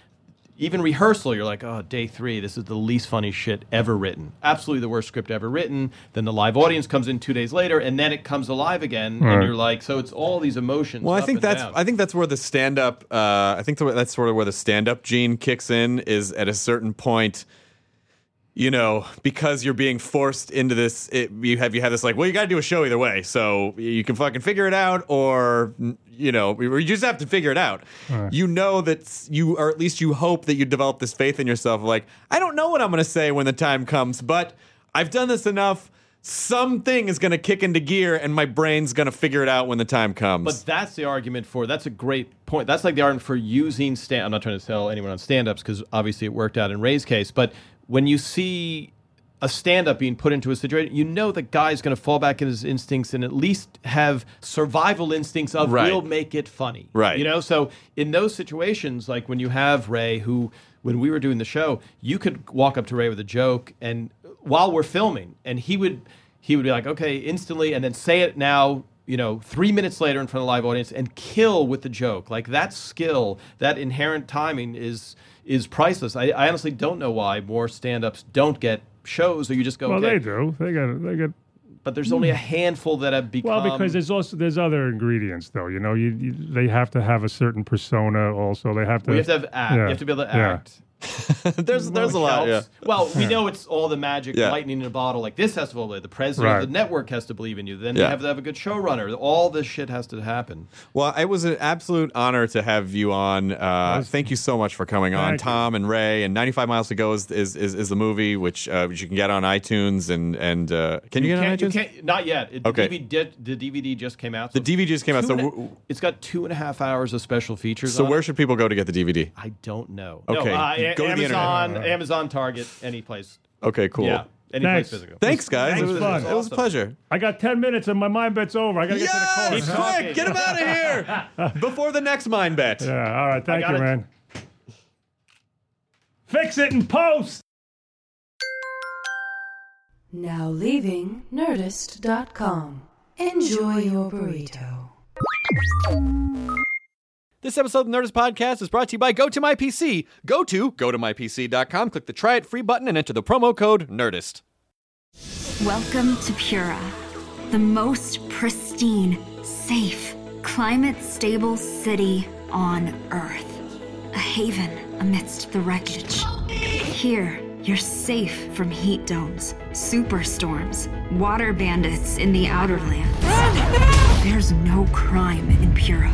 Speaker 8: even rehearsal, you're like, oh, day three, this is the least funny shit ever written. Absolutely the worst script ever written. Then the live audience comes in two days later, and then it comes alive again, and you're like, so it's all these emotions.
Speaker 4: Well, I think
Speaker 8: and
Speaker 4: that's
Speaker 8: down.
Speaker 4: I think that's where the stand up. Uh, I think that's sort of where the stand up gene kicks in. Is at a certain point, you know, because you're being forced into this. It, you have you have this like, well, you got to do a show either way. So you can fucking figure it out, or you know, or you just have to figure it out. You know that you, or at least you hope that you develop this faith in yourself. Like, I don't know what I'm going to say when the time comes, but I've done this enough
Speaker 9: something is going to kick into gear and my brain's going to figure it out when the time comes.
Speaker 8: But that's the argument for. That's a great point. That's like the argument for using stand. I'm not trying to sell anyone on stand-ups because obviously it worked out in Ray's case. But when you see a stand-up being put into a situation, you know the guy's going to fall back in his instincts and at least have survival instincts of
Speaker 9: Right.
Speaker 8: we'll make it funny.
Speaker 9: Right.
Speaker 8: You know. So in those situations, like when you have Ray, who when we were doing the show, you could walk up to Ray with a joke and while we're filming, and he would he would be like, okay, instantly, and then say it now. You know, three minutes later in front of a live audience, and kill with the joke. Like that skill, that inherent timing is is priceless. I, I honestly don't know why more stand-ups don't get shows, or you just go.
Speaker 2: Well,
Speaker 8: okay.
Speaker 2: they do. They got. They got.
Speaker 8: But there's only a hmm. handful that have become.
Speaker 2: Well, because there's also there's other ingredients though. You know, you, you they have to have a certain persona. Also, they have to.
Speaker 8: we have to have act.
Speaker 2: Yeah,
Speaker 8: You have to be able to
Speaker 2: yeah.
Speaker 8: Act.
Speaker 9: there's there's a lot. Yeah.
Speaker 8: Well, we know it's all the magic
Speaker 9: Yeah.
Speaker 8: lightning in a bottle. Like this has to believe. The president
Speaker 2: Right.
Speaker 8: of the network has to believe in you. Then
Speaker 9: Yeah.
Speaker 8: you have to have a good showrunner. All this shit has to happen.
Speaker 9: Well, it was an absolute honor to have you on. Uh, thank you so much for coming on,
Speaker 2: Thank you.
Speaker 9: Tom and Ray. And 95 Miles to Go is is, is, is the movie which uh, which you can get on iTunes and and uh, can you, get on
Speaker 8: can't, you
Speaker 9: iTunes?
Speaker 8: can't, not yet. It,
Speaker 9: Okay.
Speaker 8: The DVD, the DVD just came out.
Speaker 9: The DVD just came out. So
Speaker 8: and a-
Speaker 9: w-
Speaker 8: it's got two and a half hours of special features.
Speaker 9: so
Speaker 8: on
Speaker 9: where
Speaker 8: it.
Speaker 9: should people go to get the DVD?
Speaker 8: I don't know.
Speaker 9: Okay,
Speaker 8: no,
Speaker 9: go to the
Speaker 8: Amazon,
Speaker 2: internet.
Speaker 8: Amazon, Target, any place.
Speaker 9: Okay, cool.
Speaker 8: Yeah, any
Speaker 2: Thanks.
Speaker 8: place physical.
Speaker 9: Thanks, guys.
Speaker 2: Thanks,
Speaker 9: it was,
Speaker 2: fun.
Speaker 9: it was a pleasure.
Speaker 2: I got ten minutes and my mind bet's over. I gotta get to the
Speaker 9: Yes,
Speaker 2: course.
Speaker 8: Keep
Speaker 9: quick, get him out of here before the next mind bet.
Speaker 2: Yeah. All right. Thank you,
Speaker 8: it.
Speaker 2: man. Fix it and post.
Speaker 5: Now leaving Nerdist.com. Enjoy your burrito.
Speaker 4: This episode of the Nerdist Podcast is brought to you by GoToMyPC. Go to go to mypc.com, click the try it free button, and enter the promo code Nerdist.
Speaker 10: Welcome to Pura, the most pristine, safe, climate stable city on Earth. A haven amidst the wreckage. Here, you're safe from heat domes, superstorms, water bandits in the outer lands. There's no crime in Pura,